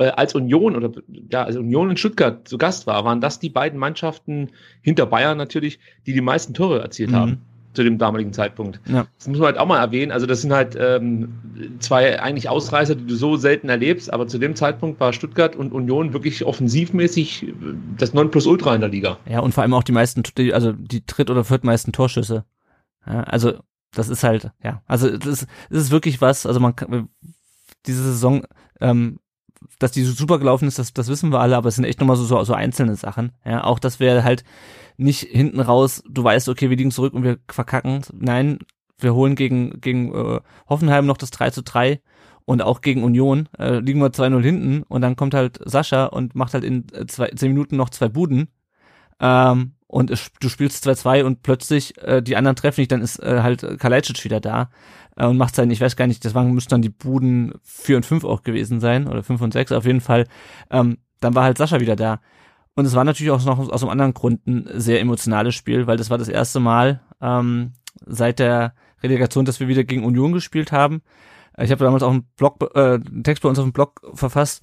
äh, als Union oder ja, als Union in Stuttgart zu Gast war, waren das die beiden Mannschaften hinter Bayern natürlich, die die meisten Tore erzielt Mhm. haben zu dem damaligen Zeitpunkt. Ja. Das muss man halt auch mal erwähnen. Also das sind halt ähm, zwei eigentlich Ausreißer, die du so selten erlebst, aber zu dem Zeitpunkt war Stuttgart und Union wirklich offensivmäßig äh, das Nonplusultra in der Liga. Ja, und vor allem auch die meisten, also die dritt- oder viertmeisten Torschüsse. Ja, also das ist halt, ja, also das ist, das ist wirklich was, also man kann, diese Saison, ähm, dass die so super gelaufen ist, das, das wissen wir alle, aber es sind echt nochmal so, so, so einzelne Sachen. Ja, auch, dass wir halt nicht hinten raus, du weißt, okay, wir liegen zurück und wir verkacken. Nein, wir holen gegen, gegen äh, Hoffenheim noch das 3 zu 3 und auch gegen Union äh, liegen wir 2-0 hinten und dann kommt halt Sascha und macht halt in äh, zwei, zehn Minuten noch zwei Buden ähm, und es, du spielst 2-2 und plötzlich äh, die anderen treffen nicht, dann ist äh, halt Kalajdzic wieder da äh, und macht sein, ich weiß gar nicht, das waren, müssten dann die Buden 4 und 5 auch gewesen sein oder 5 und 6 auf jeden Fall. Ähm, dann war halt Sascha wieder da. Und es war natürlich auch noch aus einem anderen Grund ein sehr emotionales Spiel, weil das war das erste Mal ähm, seit der Relegation, dass wir wieder gegen Union gespielt haben. Äh, Ich habe damals auch einen Blog, äh, einen Text bei uns auf dem Blog verfasst.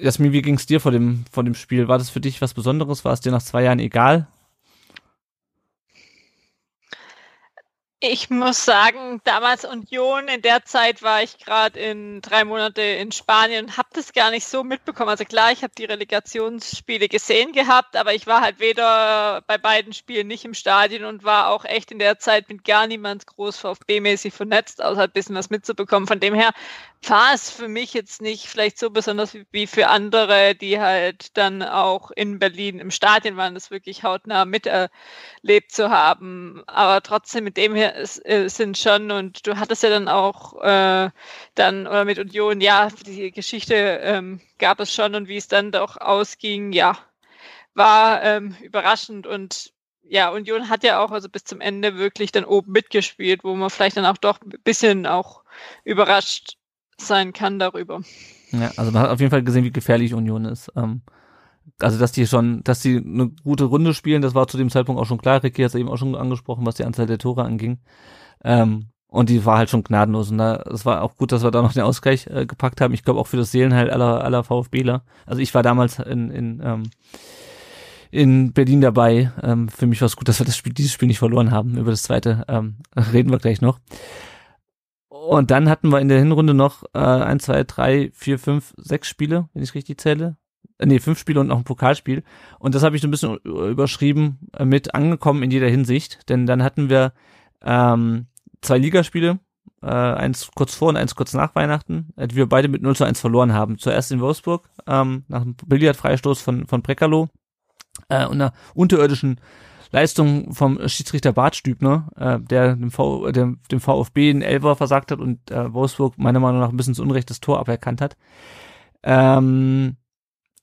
Jasmin, wie ging es dir vor dem, vor dem Spiel? War das für dich was Besonderes? War es dir nach zwei Jahren egal? Ich muss sagen, damals Union, in der Zeit war ich gerade in drei Monate in Spanien und habe das gar nicht so mitbekommen. Also klar, ich habe die Relegationsspiele gesehen gehabt, aber ich war halt weder bei beiden Spielen nicht im Stadion und war auch echt in der Zeit mit gar niemand groß VfB-mäßig vernetzt, außer ein bisschen was mitzubekommen. Von dem her war es für mich jetzt nicht vielleicht so besonders wie für andere, die halt dann auch in Berlin im Stadion waren, das wirklich hautnah miterlebt zu haben. Aber trotzdem mit dem her äh, sind schon und du hattest ja dann auch äh, dann oder mit Union, ja, die Geschichte ähm, gab es schon und wie es dann doch ausging, ja, war ähm, überraschend und ja, Union hat ja auch also bis zum Ende wirklich dann oben mitgespielt, wo man vielleicht dann auch doch ein bisschen auch überrascht sein kann darüber. Ja, also man hat auf jeden Fall gesehen, wie gefährlich Union ist. Ähm, also dass die schon, dass die eine gute Runde spielen, das war zu dem Zeitpunkt auch schon klar. Ricky hat es eben auch schon angesprochen, was die Anzahl der Tore anging. Ähm, und die war halt schon gnadenlos. Und da, es war auch gut, dass wir da noch den Ausgleich äh, gepackt haben. Ich glaube auch für das Seelenheil aller, aller VfBler. Also ich war damals in, in, ähm, in Berlin dabei. Ähm, für mich war es gut, dass wir das Spiel, dieses Spiel nicht verloren haben. Über das zweite ähm, reden wir gleich noch. Und dann hatten wir in der Hinrunde noch äh, ein, zwei, drei, vier, fünf, sechs Spiele, wenn ich richtig zähle. Äh, nee, fünf Spiele und noch ein Pokalspiel. Und das habe ich so ein bisschen überschrieben äh, mit angekommen in jeder Hinsicht. Denn dann hatten wir ähm, zwei Ligaspiele, äh, eins kurz vor und eins kurz nach Weihnachten, äh, die wir beide mit 0 zu 1 verloren haben. Zuerst in Wolfsburg, ähm, nach einem Billardfreistoß von, von Brekalo äh, und einer unterirdischen Leistung vom Schiedsrichter Bart Stübner, äh, der dem, v, dem, dem VfB einen Elfer versagt hat und äh, Wolfsburg meiner Meinung nach ein bisschen zu Unrecht das Tor aberkannt hat. Ähm,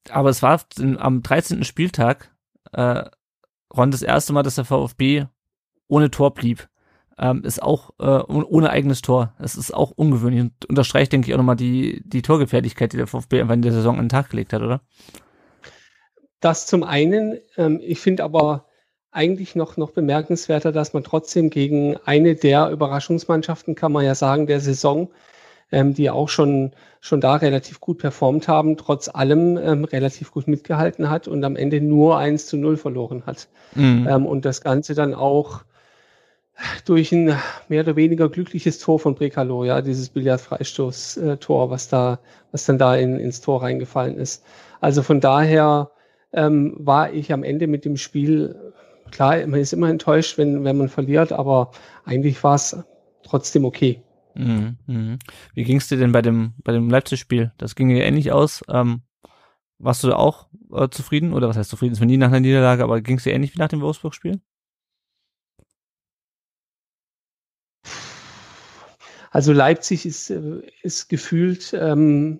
aber es war am 13. Spieltag äh, Ron das erste Mal, dass der VfB ohne Tor blieb. Ähm, ist auch äh, ohne eigenes Tor. Es ist auch ungewöhnlich und unterstreicht, denke ich, auch nochmal die, die Torgefährlichkeit, die der VfB einfach in der Saison an den Tag gelegt hat, oder? Das zum einen. Ähm, ich finde aber, eigentlich noch, noch bemerkenswerter, dass man trotzdem gegen eine der Überraschungsmannschaften, kann man ja sagen, der Saison, ähm, die auch schon, schon da relativ gut performt haben, trotz allem ähm, relativ gut mitgehalten hat und am Ende nur 1 zu 0 verloren hat. Mhm. Ähm, und das Ganze dann auch durch ein mehr oder weniger glückliches Tor von Brekalo, ja, dieses Billardfreistoß-Tor, was da, was dann da in, ins Tor reingefallen ist. Also von daher ähm, war ich am Ende mit dem Spiel klar, man ist immer enttäuscht, wenn, wenn man verliert, aber eigentlich war es trotzdem okay. Mhm, mh. Wie ging es dir denn bei dem, bei dem Leipzig-Spiel? Das ging ja ähnlich aus. Ähm, warst du da auch äh, zufrieden? Oder was heißt zufrieden? Ist man nie nach einer Niederlage, aber ging es dir ähnlich wie nach dem Wolfsburg-Spiel? Also Leipzig ist, äh, ist gefühlt ähm,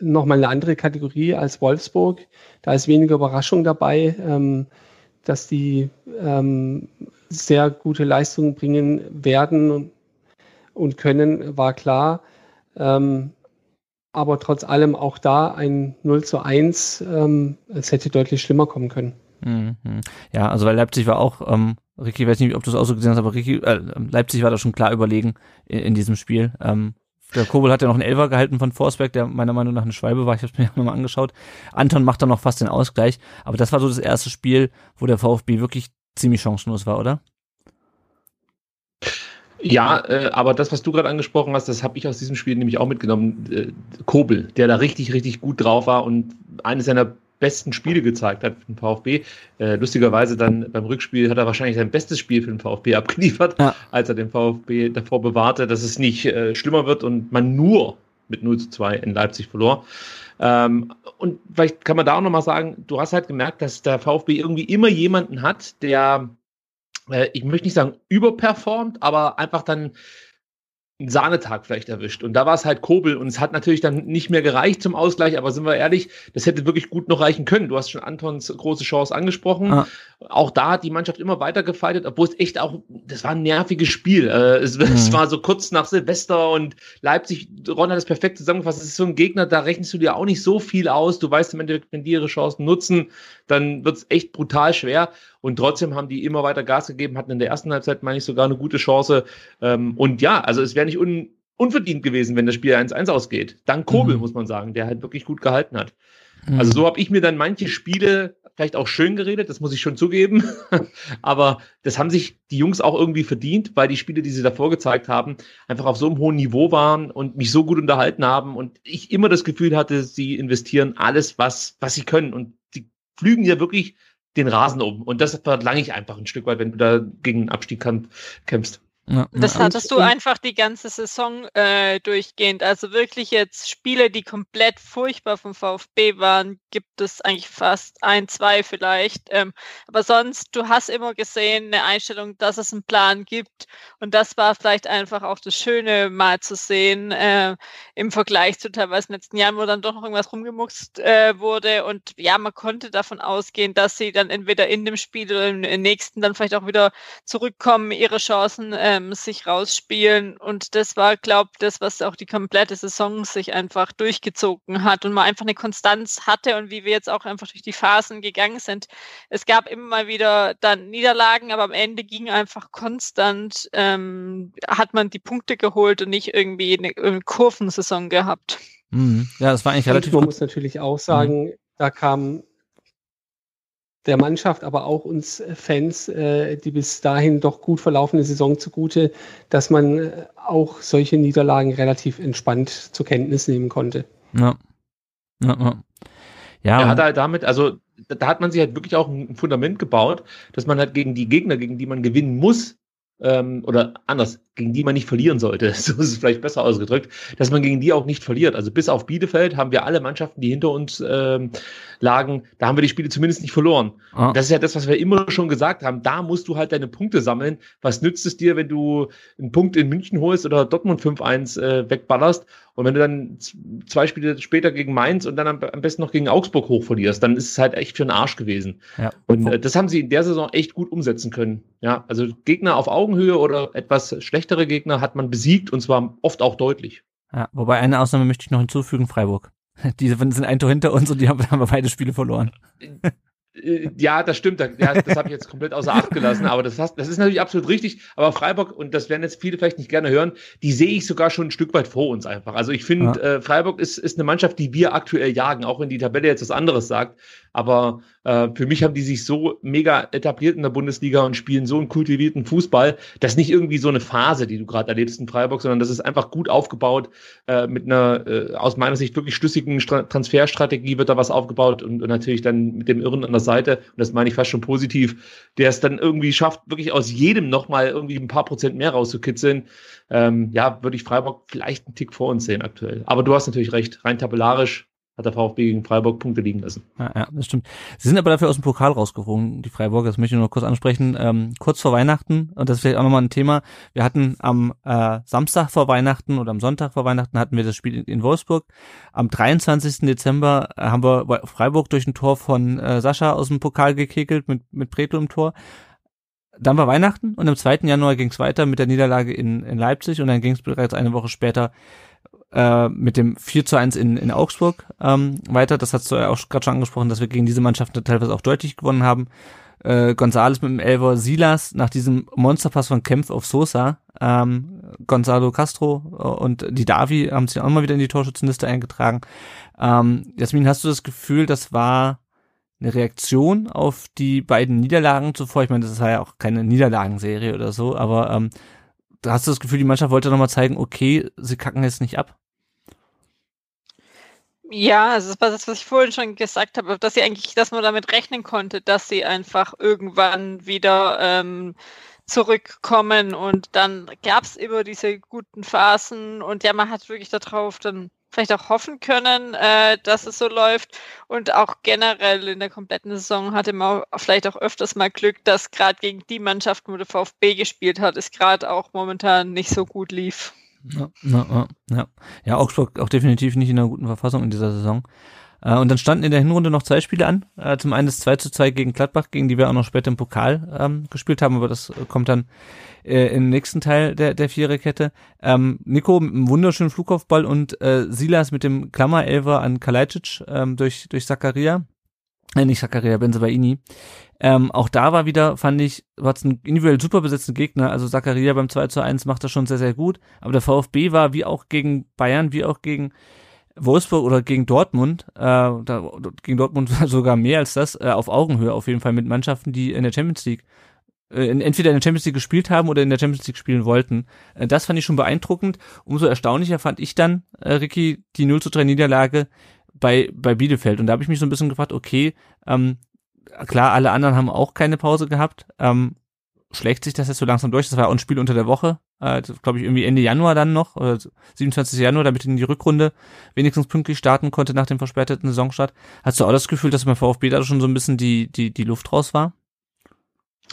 nochmal eine andere Kategorie als Wolfsburg. Da ist weniger Überraschung dabei. Ähm, dass die ähm, sehr gute Leistungen bringen werden und können, war klar. Ähm, aber trotz allem auch da ein 0 zu 1, ähm, es hätte deutlich schlimmer kommen können. Mhm. Ja, also weil Leipzig war auch, ähm, Ricky, weiß nicht, ob du es auch so gesehen hast, aber Ricky, äh, Leipzig war da schon klar überlegen in, in diesem Spiel. Ähm, der Kobel hat ja noch einen Elfer gehalten von Forsberg, der meiner Meinung nach eine Schwalbe war. Ich habe es mir nochmal angeschaut. Anton macht dann noch fast den Ausgleich. Aber das war so das erste Spiel, wo der VfB wirklich ziemlich chancenlos war, oder? Ja, äh, aber das, was du gerade angesprochen hast, das habe ich aus diesem Spiel nämlich auch mitgenommen. Äh, Kobel, der da richtig, richtig gut drauf war und eines seiner besten Spiele gezeigt hat für den VfB. Äh, lustigerweise dann beim Rückspiel hat er wahrscheinlich sein bestes Spiel für den VfB abgeliefert, ja. als er den VfB davor bewahrte, dass es nicht äh, schlimmer wird und man nur mit 0 zu 2 in Leipzig verlor. Ähm, und vielleicht kann man da auch nochmal sagen, du hast halt gemerkt, dass der VfB irgendwie immer jemanden hat, der, äh, ich möchte nicht sagen überperformt, aber einfach dann einen Sahnetag vielleicht erwischt. Und da war es halt Kobel und es hat natürlich dann nicht mehr gereicht zum Ausgleich, aber sind wir ehrlich, das hätte wirklich gut noch reichen können. Du hast schon Antons große Chance angesprochen. Ah. Auch da hat die Mannschaft immer weiter gefeitet, obwohl es echt auch, das war ein nerviges Spiel. Äh, es, mhm. es, war so kurz nach Silvester und Leipzig, Ron hat das perfekt zusammengefasst. Es ist so ein Gegner, da rechnest du dir auch nicht so viel aus. Du weißt im Endeffekt, wenn die ihre Chancen nutzen, dann wird es echt brutal schwer. Und trotzdem haben die immer weiter Gas gegeben, hatten in der ersten Halbzeit, meine ich, sogar eine gute Chance. Ähm, und ja, also es wäre nicht un unverdient gewesen, wenn das Spiel 1-1 ausgeht. Dank Kobel, mhm. muss man sagen, der halt wirklich gut gehalten hat. Mhm. Also so habe ich mir dann manche Spiele vielleicht auch schön geredet, das muss ich schon zugeben. Aber das haben sich die Jungs auch irgendwie verdient, weil die Spiele, die sie davor gezeigt haben, einfach auf so einem hohen Niveau waren und mich so gut unterhalten haben und ich immer das Gefühl hatte, sie investieren alles, was, was sie können. Und sie flügen ja wirklich den Rasen um. Und das verlange ich einfach ein Stück weit, wenn du da gegen einen Abstieg kämpfst. Ja, das ja. hattest du einfach die ganze Saison äh, durchgehend. Also wirklich jetzt Spiele, die komplett furchtbar vom VfB waren, gibt es eigentlich fast ein, zwei vielleicht. Ähm, aber sonst, du hast immer gesehen, eine Einstellung, dass es einen Plan gibt. Und das war vielleicht einfach auch das Schöne, mal zu sehen, äh, im Vergleich zu teilweise letzten Jahren, wo dann doch noch irgendwas rumgemuckst äh, wurde. Und ja, man konnte davon ausgehen, dass sie dann entweder in dem Spiel oder im nächsten dann vielleicht auch wieder zurückkommen, ihre Chancen äh, ähm, sich rausspielen. Und das war, glaube ich, das, was auch die komplette Saison sich einfach durchgezogen hat und man einfach eine Konstanz hatte und wie wir jetzt auch einfach durch die Phasen gegangen sind. Es gab immer mal wieder dann Niederlagen, aber am Ende ging einfach konstant, ähm, hat man die Punkte geholt und nicht irgendwie eine, eine Kurvensaison gehabt. Mhm. Ja, das war eigentlich relativ. Und man muss natürlich auch sagen, mhm. da kam der Mannschaft, aber auch uns Fans äh, die bis dahin doch gut verlaufene Saison zugute, dass man äh, auch solche Niederlagen relativ entspannt zur Kenntnis nehmen konnte. Ja. Ja, ja. ja er hat halt damit, also da hat man sich halt wirklich auch ein Fundament gebaut, dass man halt gegen die Gegner, gegen die man gewinnen muss, ähm, oder anders, gegen die man nicht verlieren sollte, so ist es vielleicht besser ausgedrückt, dass man gegen die auch nicht verliert. Also bis auf Bielefeld haben wir alle Mannschaften, die hinter uns ähm, lagen, da haben wir die Spiele zumindest nicht verloren. Ah. Das ist ja das, was wir immer schon gesagt haben. Da musst du halt deine Punkte sammeln. Was nützt es dir, wenn du einen Punkt in München holst oder Dortmund 5-1 äh, wegballerst und wenn du dann zwei Spiele später gegen Mainz und dann am, am, besten noch gegen Augsburg hoch verlierst, dann ist es halt echt für den Arsch gewesen. Ja. Und äh, das haben sie in der Saison echt gut umsetzen können. Ja, also Gegner auf Augenhöhe oder etwas schlechtere Gegner hat man besiegt und zwar oft auch deutlich. Ja, wobei eine Ausnahme möchte ich noch hinzufügen, Freiburg. Die sind ein Tor hinter uns und die haben, haben beide Spiele verloren. Äh, ja, das stimmt. Ja, das habe ich jetzt komplett außer Acht gelassen. Aber das, hast, das ist natürlich absolut richtig. Aber Freiburg, und das werden jetzt viele vielleicht nicht gerne hören, die sehe ich sogar schon ein Stück weit vor uns einfach. Also ich finde, ja. äh, Freiburg ist, ist eine Mannschaft, die wir aktuell jagen, auch wenn die Tabelle jetzt was anderes sagt. Aber äh, für mich haben die sich so mega etabliert in der Bundesliga und spielen so einen kultivierten Fußball. Das ist nicht irgendwie so eine Phase, die du gerade erlebst in Freiburg, sondern das ist einfach gut aufgebaut. Äh, mit einer äh, aus meiner Sicht wirklich schlüssigen Stra Transferstrategie wird da was aufgebaut und, und natürlich dann mit dem Irren an der Seite. Und das meine ich fast schon positiv, der es dann irgendwie schafft, wirklich aus jedem nochmal irgendwie ein paar Prozent mehr rauszukitzeln. Ähm, ja, würde ich Freiburg vielleicht einen Tick vor uns sehen aktuell. Aber du hast natürlich recht, rein tabellarisch hat der VfB gegen Freiburg Punkte liegen lassen. Ja, ja, das stimmt. Sie sind aber dafür aus dem Pokal rausgeflogen, die Freiburger, das möchte ich nur kurz ansprechen. Ähm, kurz vor Weihnachten, und das ist vielleicht auch nochmal ein Thema, wir hatten am äh, Samstag vor Weihnachten oder am Sonntag vor Weihnachten hatten wir das Spiel in, Wolfsburg. Am 23. Dezember äh, haben wir Freiburg durch ein Tor von äh, Sascha aus dem Pokal gekekelt mit, mit Pretlo im Tor. Dann war Weihnachten und am 2. Januar ging es weiter mit der Niederlage in, in Leipzig und dann ging es bereits eine Woche später äh, mit dem 4 zu 1 in, in Augsburg ähm, weiter. Das hast du ja auch gerade schon angesprochen, dass wir gegen diese Mannschaften teilweise auch deutlich gewonnen haben. Äh, Gonzales mit dem Elver, Silas nach diesem Monsterpass von Kempf auf Sosa, ähm, Gonzalo Castro und die Davi haben sich auch mal wieder in die Torschützenliste eingetragen. Ähm, Jasmin, hast du das Gefühl, das war eine Reaktion auf die beiden Niederlagen zuvor? Ich meine, das ist ja auch keine Niederlagenserie oder so, aber ähm, hast du das Gefühl, die Mannschaft wollte nochmal zeigen, okay, sie kacken jetzt nicht ab? Ja, also das war das, was ich vorhin schon gesagt habe, dass sie eigentlich, dass man damit rechnen konnte, dass sie einfach irgendwann wieder ähm, zurückkommen und dann gab es immer diese guten Phasen und ja, man hat wirklich darauf dann vielleicht auch hoffen können, äh, dass es so läuft. Und auch generell in der kompletten Saison hatte man vielleicht auch öfters mal Glück, dass gerade gegen die Mannschaften, wo der VfB gespielt hat, es gerade auch momentan nicht so gut lief. Ja, ja, ja. ja, Augsburg auch definitiv nicht in einer guten Verfassung in dieser Saison. Äh, und dann standen in der Hinrunde noch zwei Spiele an. Äh, zum einen das 2 zu 2 gegen Gladbach, gegen die wir auch noch später im Pokal ähm, gespielt haben, aber das kommt dann äh, im nächsten Teil der, der Viererkette. Ähm, Nico mit einem wunderschönen Flugkopfball und äh, Silas mit dem Klammerelver an Kalajdzic ähm, durch, durch Zakaria. Äh, nicht Zakaria, Benzebaini. Ähm, auch da war wieder, fand ich, war es ein individuell super besetzter Gegner. Also Zakaria beim 2 zu 1 macht das schon sehr, sehr gut. Aber der VfB war wie auch gegen Bayern, wie auch gegen Wolfsburg oder gegen Dortmund, äh, da, gegen Dortmund sogar mehr als das, äh, auf Augenhöhe auf jeden Fall mit Mannschaften, die in der Champions League äh, entweder in der Champions League gespielt haben oder in der Champions League spielen wollten. Äh, das fand ich schon beeindruckend. Umso erstaunlicher fand ich dann, äh, Ricky, die 0 zu 3 Niederlage bei, bei Bielefeld. Und da habe ich mich so ein bisschen gefragt, okay, ähm, klar, alle anderen haben auch keine Pause gehabt. Ähm, schlägt sich das jetzt so langsam durch? Das war auch ein Spiel unter der Woche, äh, glaube ich, irgendwie Ende Januar dann noch, oder 27. Januar, damit in die Rückrunde wenigstens pünktlich starten konnte nach dem verspäteten Saisonstart. Hast du auch das Gefühl, dass beim VfB da schon so ein bisschen die, die, die Luft raus war?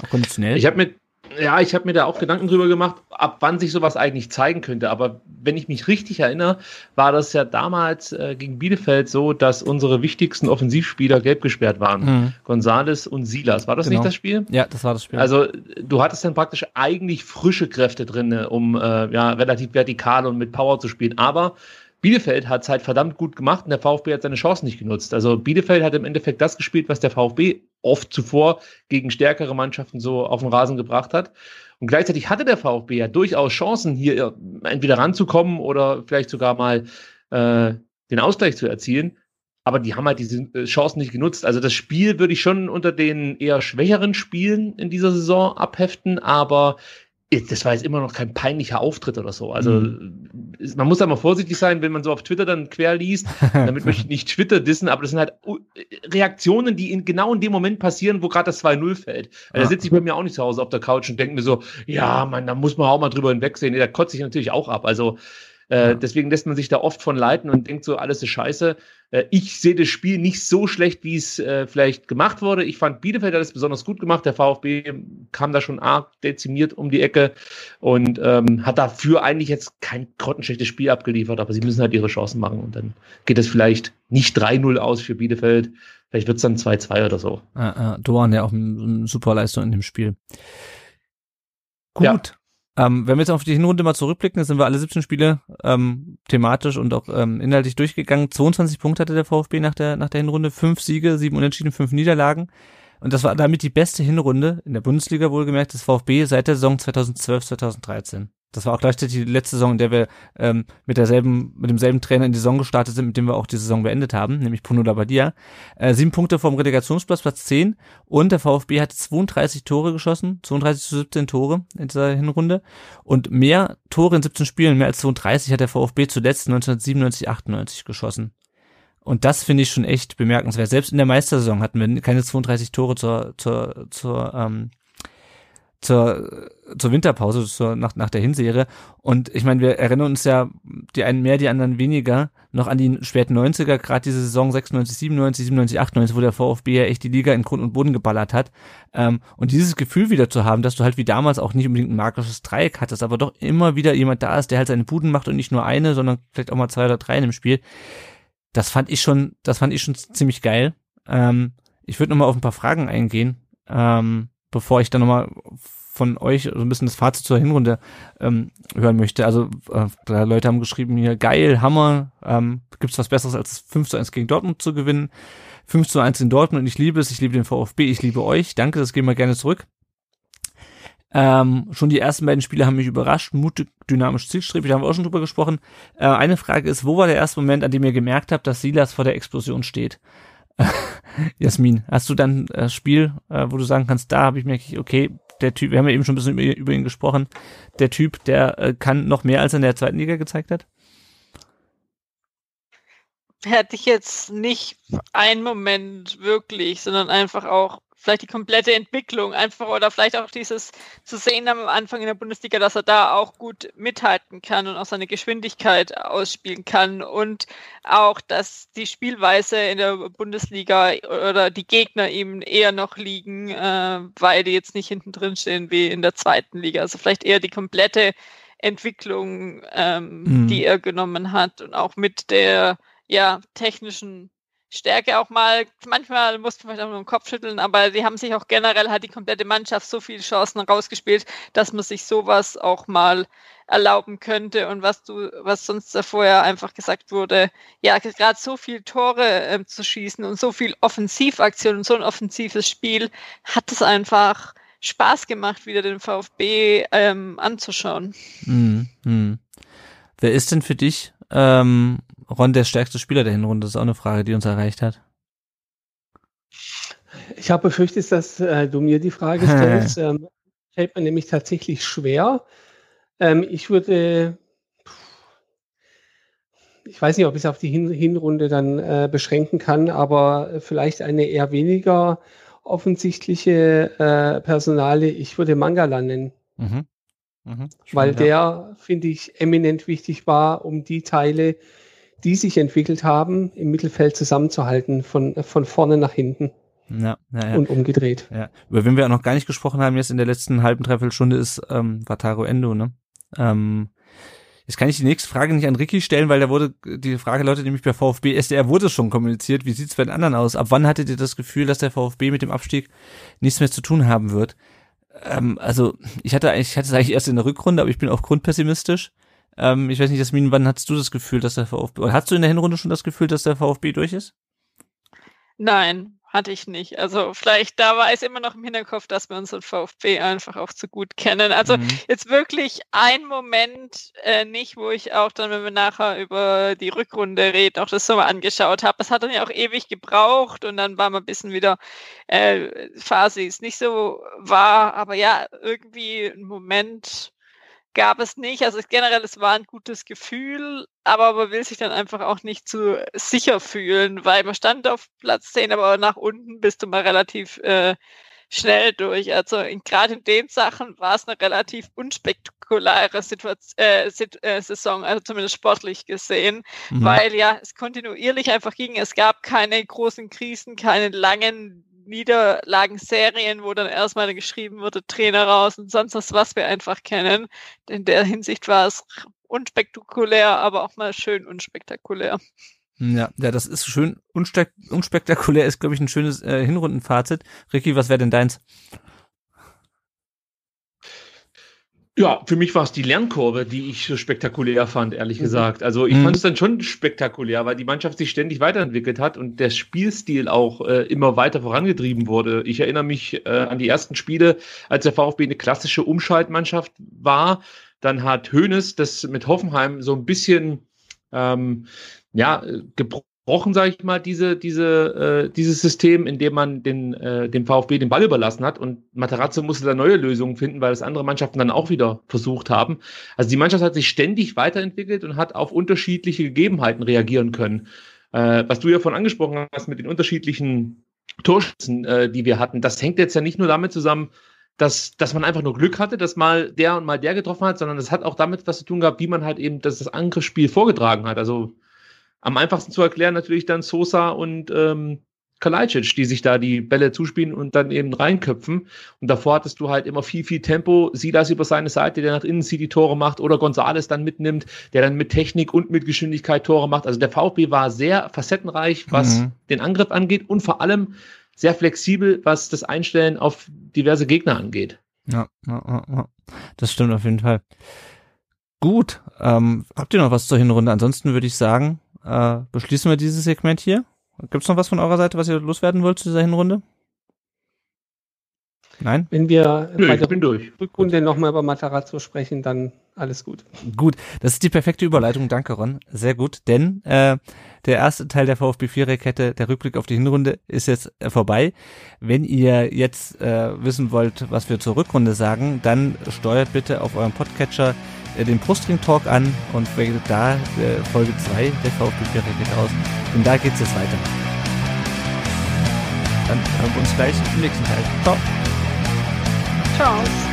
Auch konditionell? Ich habe mit ja, ich habe mir da auch Gedanken drüber gemacht, ab wann sich sowas eigentlich zeigen könnte. Aber wenn ich mich richtig erinnere, war das ja damals äh, gegen Bielefeld so, dass unsere wichtigsten Offensivspieler gelb gesperrt waren. Mhm. Gonzales und Silas. War das genau. nicht das Spiel? Ja, das war das Spiel. Also du hattest dann praktisch eigentlich frische Kräfte drin, um äh, ja, relativ vertikal und mit Power zu spielen. Aber Bielefeld hat es halt verdammt gut gemacht und der VfB hat seine Chancen nicht genutzt. Also Bielefeld hat im Endeffekt das gespielt, was der VfB oft zuvor gegen stärkere Mannschaften so auf den Rasen gebracht hat. Und gleichzeitig hatte der VfB ja durchaus Chancen, hier entweder ranzukommen oder vielleicht sogar mal äh, den Ausgleich zu erzielen. Aber die haben halt diese äh, Chancen nicht genutzt. Also das Spiel würde ich schon unter den eher schwächeren Spielen in dieser Saison abheften, aber das war jetzt immer noch kein peinlicher Auftritt oder so. Also mhm. man muss da mal vorsichtig sein, wenn man so auf Twitter dann quer liest. Damit möchte ich nicht Twitter dissen, aber das sind halt Reaktionen, die in, genau in dem Moment passieren, wo gerade das 2-0 fällt. Also, da sitze ich bei mir auch nicht zu Hause auf der Couch und denke mir so, ja, man, da muss man auch mal drüber hinwegsehen. Nee, da kotze ich natürlich auch ab. Also äh. Deswegen lässt man sich da oft von leiten und denkt so, alles ist scheiße. Äh, ich sehe das Spiel nicht so schlecht, wie es äh, vielleicht gemacht wurde. Ich fand Bielefeld hat es besonders gut gemacht. Der VfB kam da schon arg dezimiert um die Ecke und ähm, hat dafür eigentlich jetzt kein grottenschlechtes Spiel abgeliefert, aber sie müssen halt ihre Chancen machen und dann geht es vielleicht nicht 3-0 aus für Bielefeld. Vielleicht wird es dann 2-2 oder so. Ah, ah, Doan ja auch eine super Leistung in dem Spiel. Gut. Ja. Ähm, wenn wir jetzt auf die Hinrunde mal zurückblicken, sind wir alle 17 Spiele ähm, thematisch und auch ähm, inhaltlich durchgegangen. 22 Punkte hatte der VfB nach der, nach der Hinrunde, fünf Siege, sieben Unentschieden, fünf Niederlagen. Und das war damit die beste Hinrunde in der Bundesliga wohlgemerkt des VfB seit der Saison 2012, 2013. Das war auch gleichzeitig die letzte Saison, in der wir ähm, mit derselben, mit demselben Trainer in die Saison gestartet sind, mit dem wir auch die Saison beendet haben, nämlich Bruno Labbadia. Äh, sieben Punkte vom Relegationsplatz, Platz 10. Und der VfB hat 32 Tore geschossen, 32 zu 17 Tore in dieser Hinrunde. Und mehr Tore in 17 Spielen, mehr als 32 hat der VfB zuletzt 1997, 98 geschossen. Und das finde ich schon echt bemerkenswert. Selbst in der Meistersaison hatten wir keine 32 Tore zur, zur, zur ähm, zur, zur Winterpause, zur, nach, nach der Hinserie. Und ich meine, wir erinnern uns ja, die einen mehr, die anderen weniger, noch an die späten 90er, gerade diese Saison 96, 97, 97, 98, wo der VfB ja echt die Liga in Grund und Boden geballert hat. Ähm, und dieses Gefühl wieder zu haben, dass du halt wie damals auch nicht unbedingt ein magisches Dreieck hattest, aber doch immer wieder jemand da ist, der halt seine Buden macht und nicht nur eine, sondern vielleicht auch mal zwei oder drei in dem Spiel. Das fand ich schon, das fand ich schon ziemlich geil. Ähm, ich würde nochmal auf ein paar Fragen eingehen. Ähm, bevor ich dann nochmal von euch so ein bisschen das Fazit zur Hinrunde ähm, hören möchte. Also äh, Leute haben geschrieben hier, geil, Hammer, ähm, gibt's was Besseres als 5 zu 1 gegen Dortmund zu gewinnen? 5 zu 1 in Dortmund und ich liebe es, ich liebe den VfB, ich liebe euch. Danke, das gehen wir gerne zurück. Ähm, schon die ersten beiden Spiele haben mich überrascht, mutig, dynamisch, zielstrebig, da haben wir auch schon drüber gesprochen. Äh, eine Frage ist, wo war der erste Moment, an dem ihr gemerkt habt, dass Silas vor der Explosion steht? Jasmin, hast du dann ein Spiel, äh, wo du sagen kannst, da habe ich mir, okay, der Typ, wir haben ja eben schon ein bisschen über, über ihn gesprochen, der Typ, der äh, kann noch mehr, als er in der zweiten Liga gezeigt hat? Hätte ich jetzt nicht einen Moment wirklich, sondern einfach auch vielleicht die komplette Entwicklung einfach oder vielleicht auch dieses zu sehen am Anfang in der Bundesliga, dass er da auch gut mithalten kann und auch seine Geschwindigkeit ausspielen kann und auch, dass die Spielweise in der Bundesliga oder die Gegner ihm eher noch liegen, äh, weil die jetzt nicht hinten drin stehen wie in der zweiten Liga. Also vielleicht eher die komplette Entwicklung, ähm, mhm. die er genommen hat und auch mit der ja technischen Stärke auch mal, manchmal musste man vielleicht auch nur den Kopf schütteln, aber die haben sich auch generell hat die komplette Mannschaft so viele Chancen rausgespielt, dass man sich sowas auch mal erlauben könnte und was du, was sonst vorher einfach gesagt wurde, ja, gerade so viele Tore ähm, zu schießen und so viel Offensivaktion und so ein offensives Spiel, hat es einfach Spaß gemacht, wieder den VfB ähm, anzuschauen. Mhm. Mhm. Wer ist denn für dich ähm, Ron der stärkste Spieler der Hinrunde? Das ist auch eine Frage, die uns erreicht hat. Ich habe befürchtet, dass äh, du mir die Frage stellst. ähm, fällt mir nämlich tatsächlich schwer. Ähm, ich würde, ich weiß nicht, ob ich es auf die Hin Hinrunde dann äh, beschränken kann, aber vielleicht eine eher weniger offensichtliche äh, Personale. Ich würde Mangala nennen. Mhm. Mhm. Weil der, finde ich, eminent wichtig war, um die Teile, die sich entwickelt haben, im Mittelfeld zusammenzuhalten, von, von vorne nach hinten. Ja, ja, ja. Und umgedreht. Ja. Über wen wir auch noch gar nicht gesprochen haben jetzt in der letzten halben, dreiviertel Stunde ist ähm, Wataru Endo, ne? Ähm, jetzt kann ich die nächste Frage nicht an Ricky stellen, weil da wurde, die Frage Leute nämlich bei VfB SDR wurde schon kommuniziert. Wie sieht's bei den anderen aus? Ab wann hattet ihr das Gefühl, dass der VfB mit dem Abstieg nichts mehr zu tun haben wird? Ähm, also, ich hatte eigentlich, ich hatte es eigentlich erst in der Rückrunde, aber ich bin auch grundpessimistisch. Ähm, ich weiß nicht, Jasmin, wann hattest du das Gefühl, dass der VfB, oder hast du in der Hinrunde schon das Gefühl, dass der VfB durch ist? Nein, hatte ich nicht. Also vielleicht da war es immer noch im Hinterkopf, dass wir unseren VfB einfach auch zu gut kennen. Also mhm. jetzt wirklich ein Moment äh, nicht, wo ich auch dann, wenn wir nachher über die Rückrunde reden, auch das so mal angeschaut habe. Es hat dann ja auch ewig gebraucht und dann war mal ein bisschen wieder äh, Phase, die es nicht so war. Aber ja, irgendwie ein Moment, gab es nicht. Also generell, es war ein gutes Gefühl, aber man will sich dann einfach auch nicht zu sicher fühlen, weil man stand auf Platz 10, aber nach unten bist du mal relativ äh, schnell durch. Also gerade in den Sachen war es eine relativ unspektakuläre Situation, äh, äh, Saison, also zumindest sportlich gesehen, mhm. weil ja es kontinuierlich einfach ging. Es gab keine großen Krisen, keine langen Niederlagenserien, wo dann erstmal geschrieben wurde, Trainer raus und sonst was, was wir einfach kennen. In der Hinsicht war es unspektakulär, aber auch mal schön unspektakulär. Ja, ja, das ist schön unspektakulär, ist, glaube ich, ein schönes äh, Hinrundenfazit. Ricky, was wäre denn deins? Ja, für mich war es die Lernkurve, die ich so spektakulär fand, ehrlich mhm. gesagt. Also ich mhm. fand es dann schon spektakulär, weil die Mannschaft sich ständig weiterentwickelt hat und der Spielstil auch äh, immer weiter vorangetrieben wurde. Ich erinnere mich äh, an die ersten Spiele, als der VfB eine klassische Umschaltmannschaft war. Dann hat Hoeneß das mit Hoffenheim so ein bisschen ähm, ja, gebrochen gebrochen, sage ich mal, diese, diese, äh, dieses System, in dem man den, äh, dem VfB den Ball überlassen hat und Materazzo musste da neue Lösungen finden, weil das andere Mannschaften dann auch wieder versucht haben. Also die Mannschaft hat sich ständig weiterentwickelt und hat auf unterschiedliche Gegebenheiten reagieren können. Äh, was du ja von angesprochen hast mit den unterschiedlichen Torschützen, äh, die wir hatten, das hängt jetzt ja nicht nur damit zusammen, dass, dass man einfach nur Glück hatte, dass mal der und mal der getroffen hat, sondern das hat auch damit was zu tun gehabt, wie man halt eben das, das Angriffsspiel vorgetragen hat. Also am einfachsten zu erklären natürlich dann Sosa und ähm, Kalajdzic, die sich da die Bälle zuspielen und dann eben reinköpfen. Und davor hattest du halt immer viel, viel Tempo. Silas über seine Seite, der nach innen zieht, die Tore macht, oder Gonzales dann mitnimmt, der dann mit Technik und mit Geschwindigkeit Tore macht. Also der VfB war sehr facettenreich, was mhm. den Angriff angeht und vor allem sehr flexibel, was das Einstellen auf diverse Gegner angeht. Ja, ja, ja. das stimmt auf jeden Fall. Gut, ähm, habt ihr noch was zur Hinrunde? Ansonsten würde ich sagen, äh, beschließen wir dieses Segment hier. Gibt es noch was von eurer Seite, was ihr loswerden wollt zu dieser Hinrunde? Nein? Wenn wir Nö, bei der Rückrunde nochmal über Matarazzo sprechen, dann alles gut. Gut, das ist die perfekte Überleitung. Danke, Ron. Sehr gut, denn äh, der erste Teil der VfB Viererkette, der Rückblick auf die Hinrunde, ist jetzt äh, vorbei. Wenn ihr jetzt äh, wissen wollt, was wir zur Rückrunde sagen, dann steuert bitte auf eurem Podcatcher äh, den Brustring Talk an und wählt da äh, Folge 2 der VfB Viererkette aus. Und da geht es jetzt weiter. Dann hören wir uns gleich im nächsten Teil. Ciao. Ciao.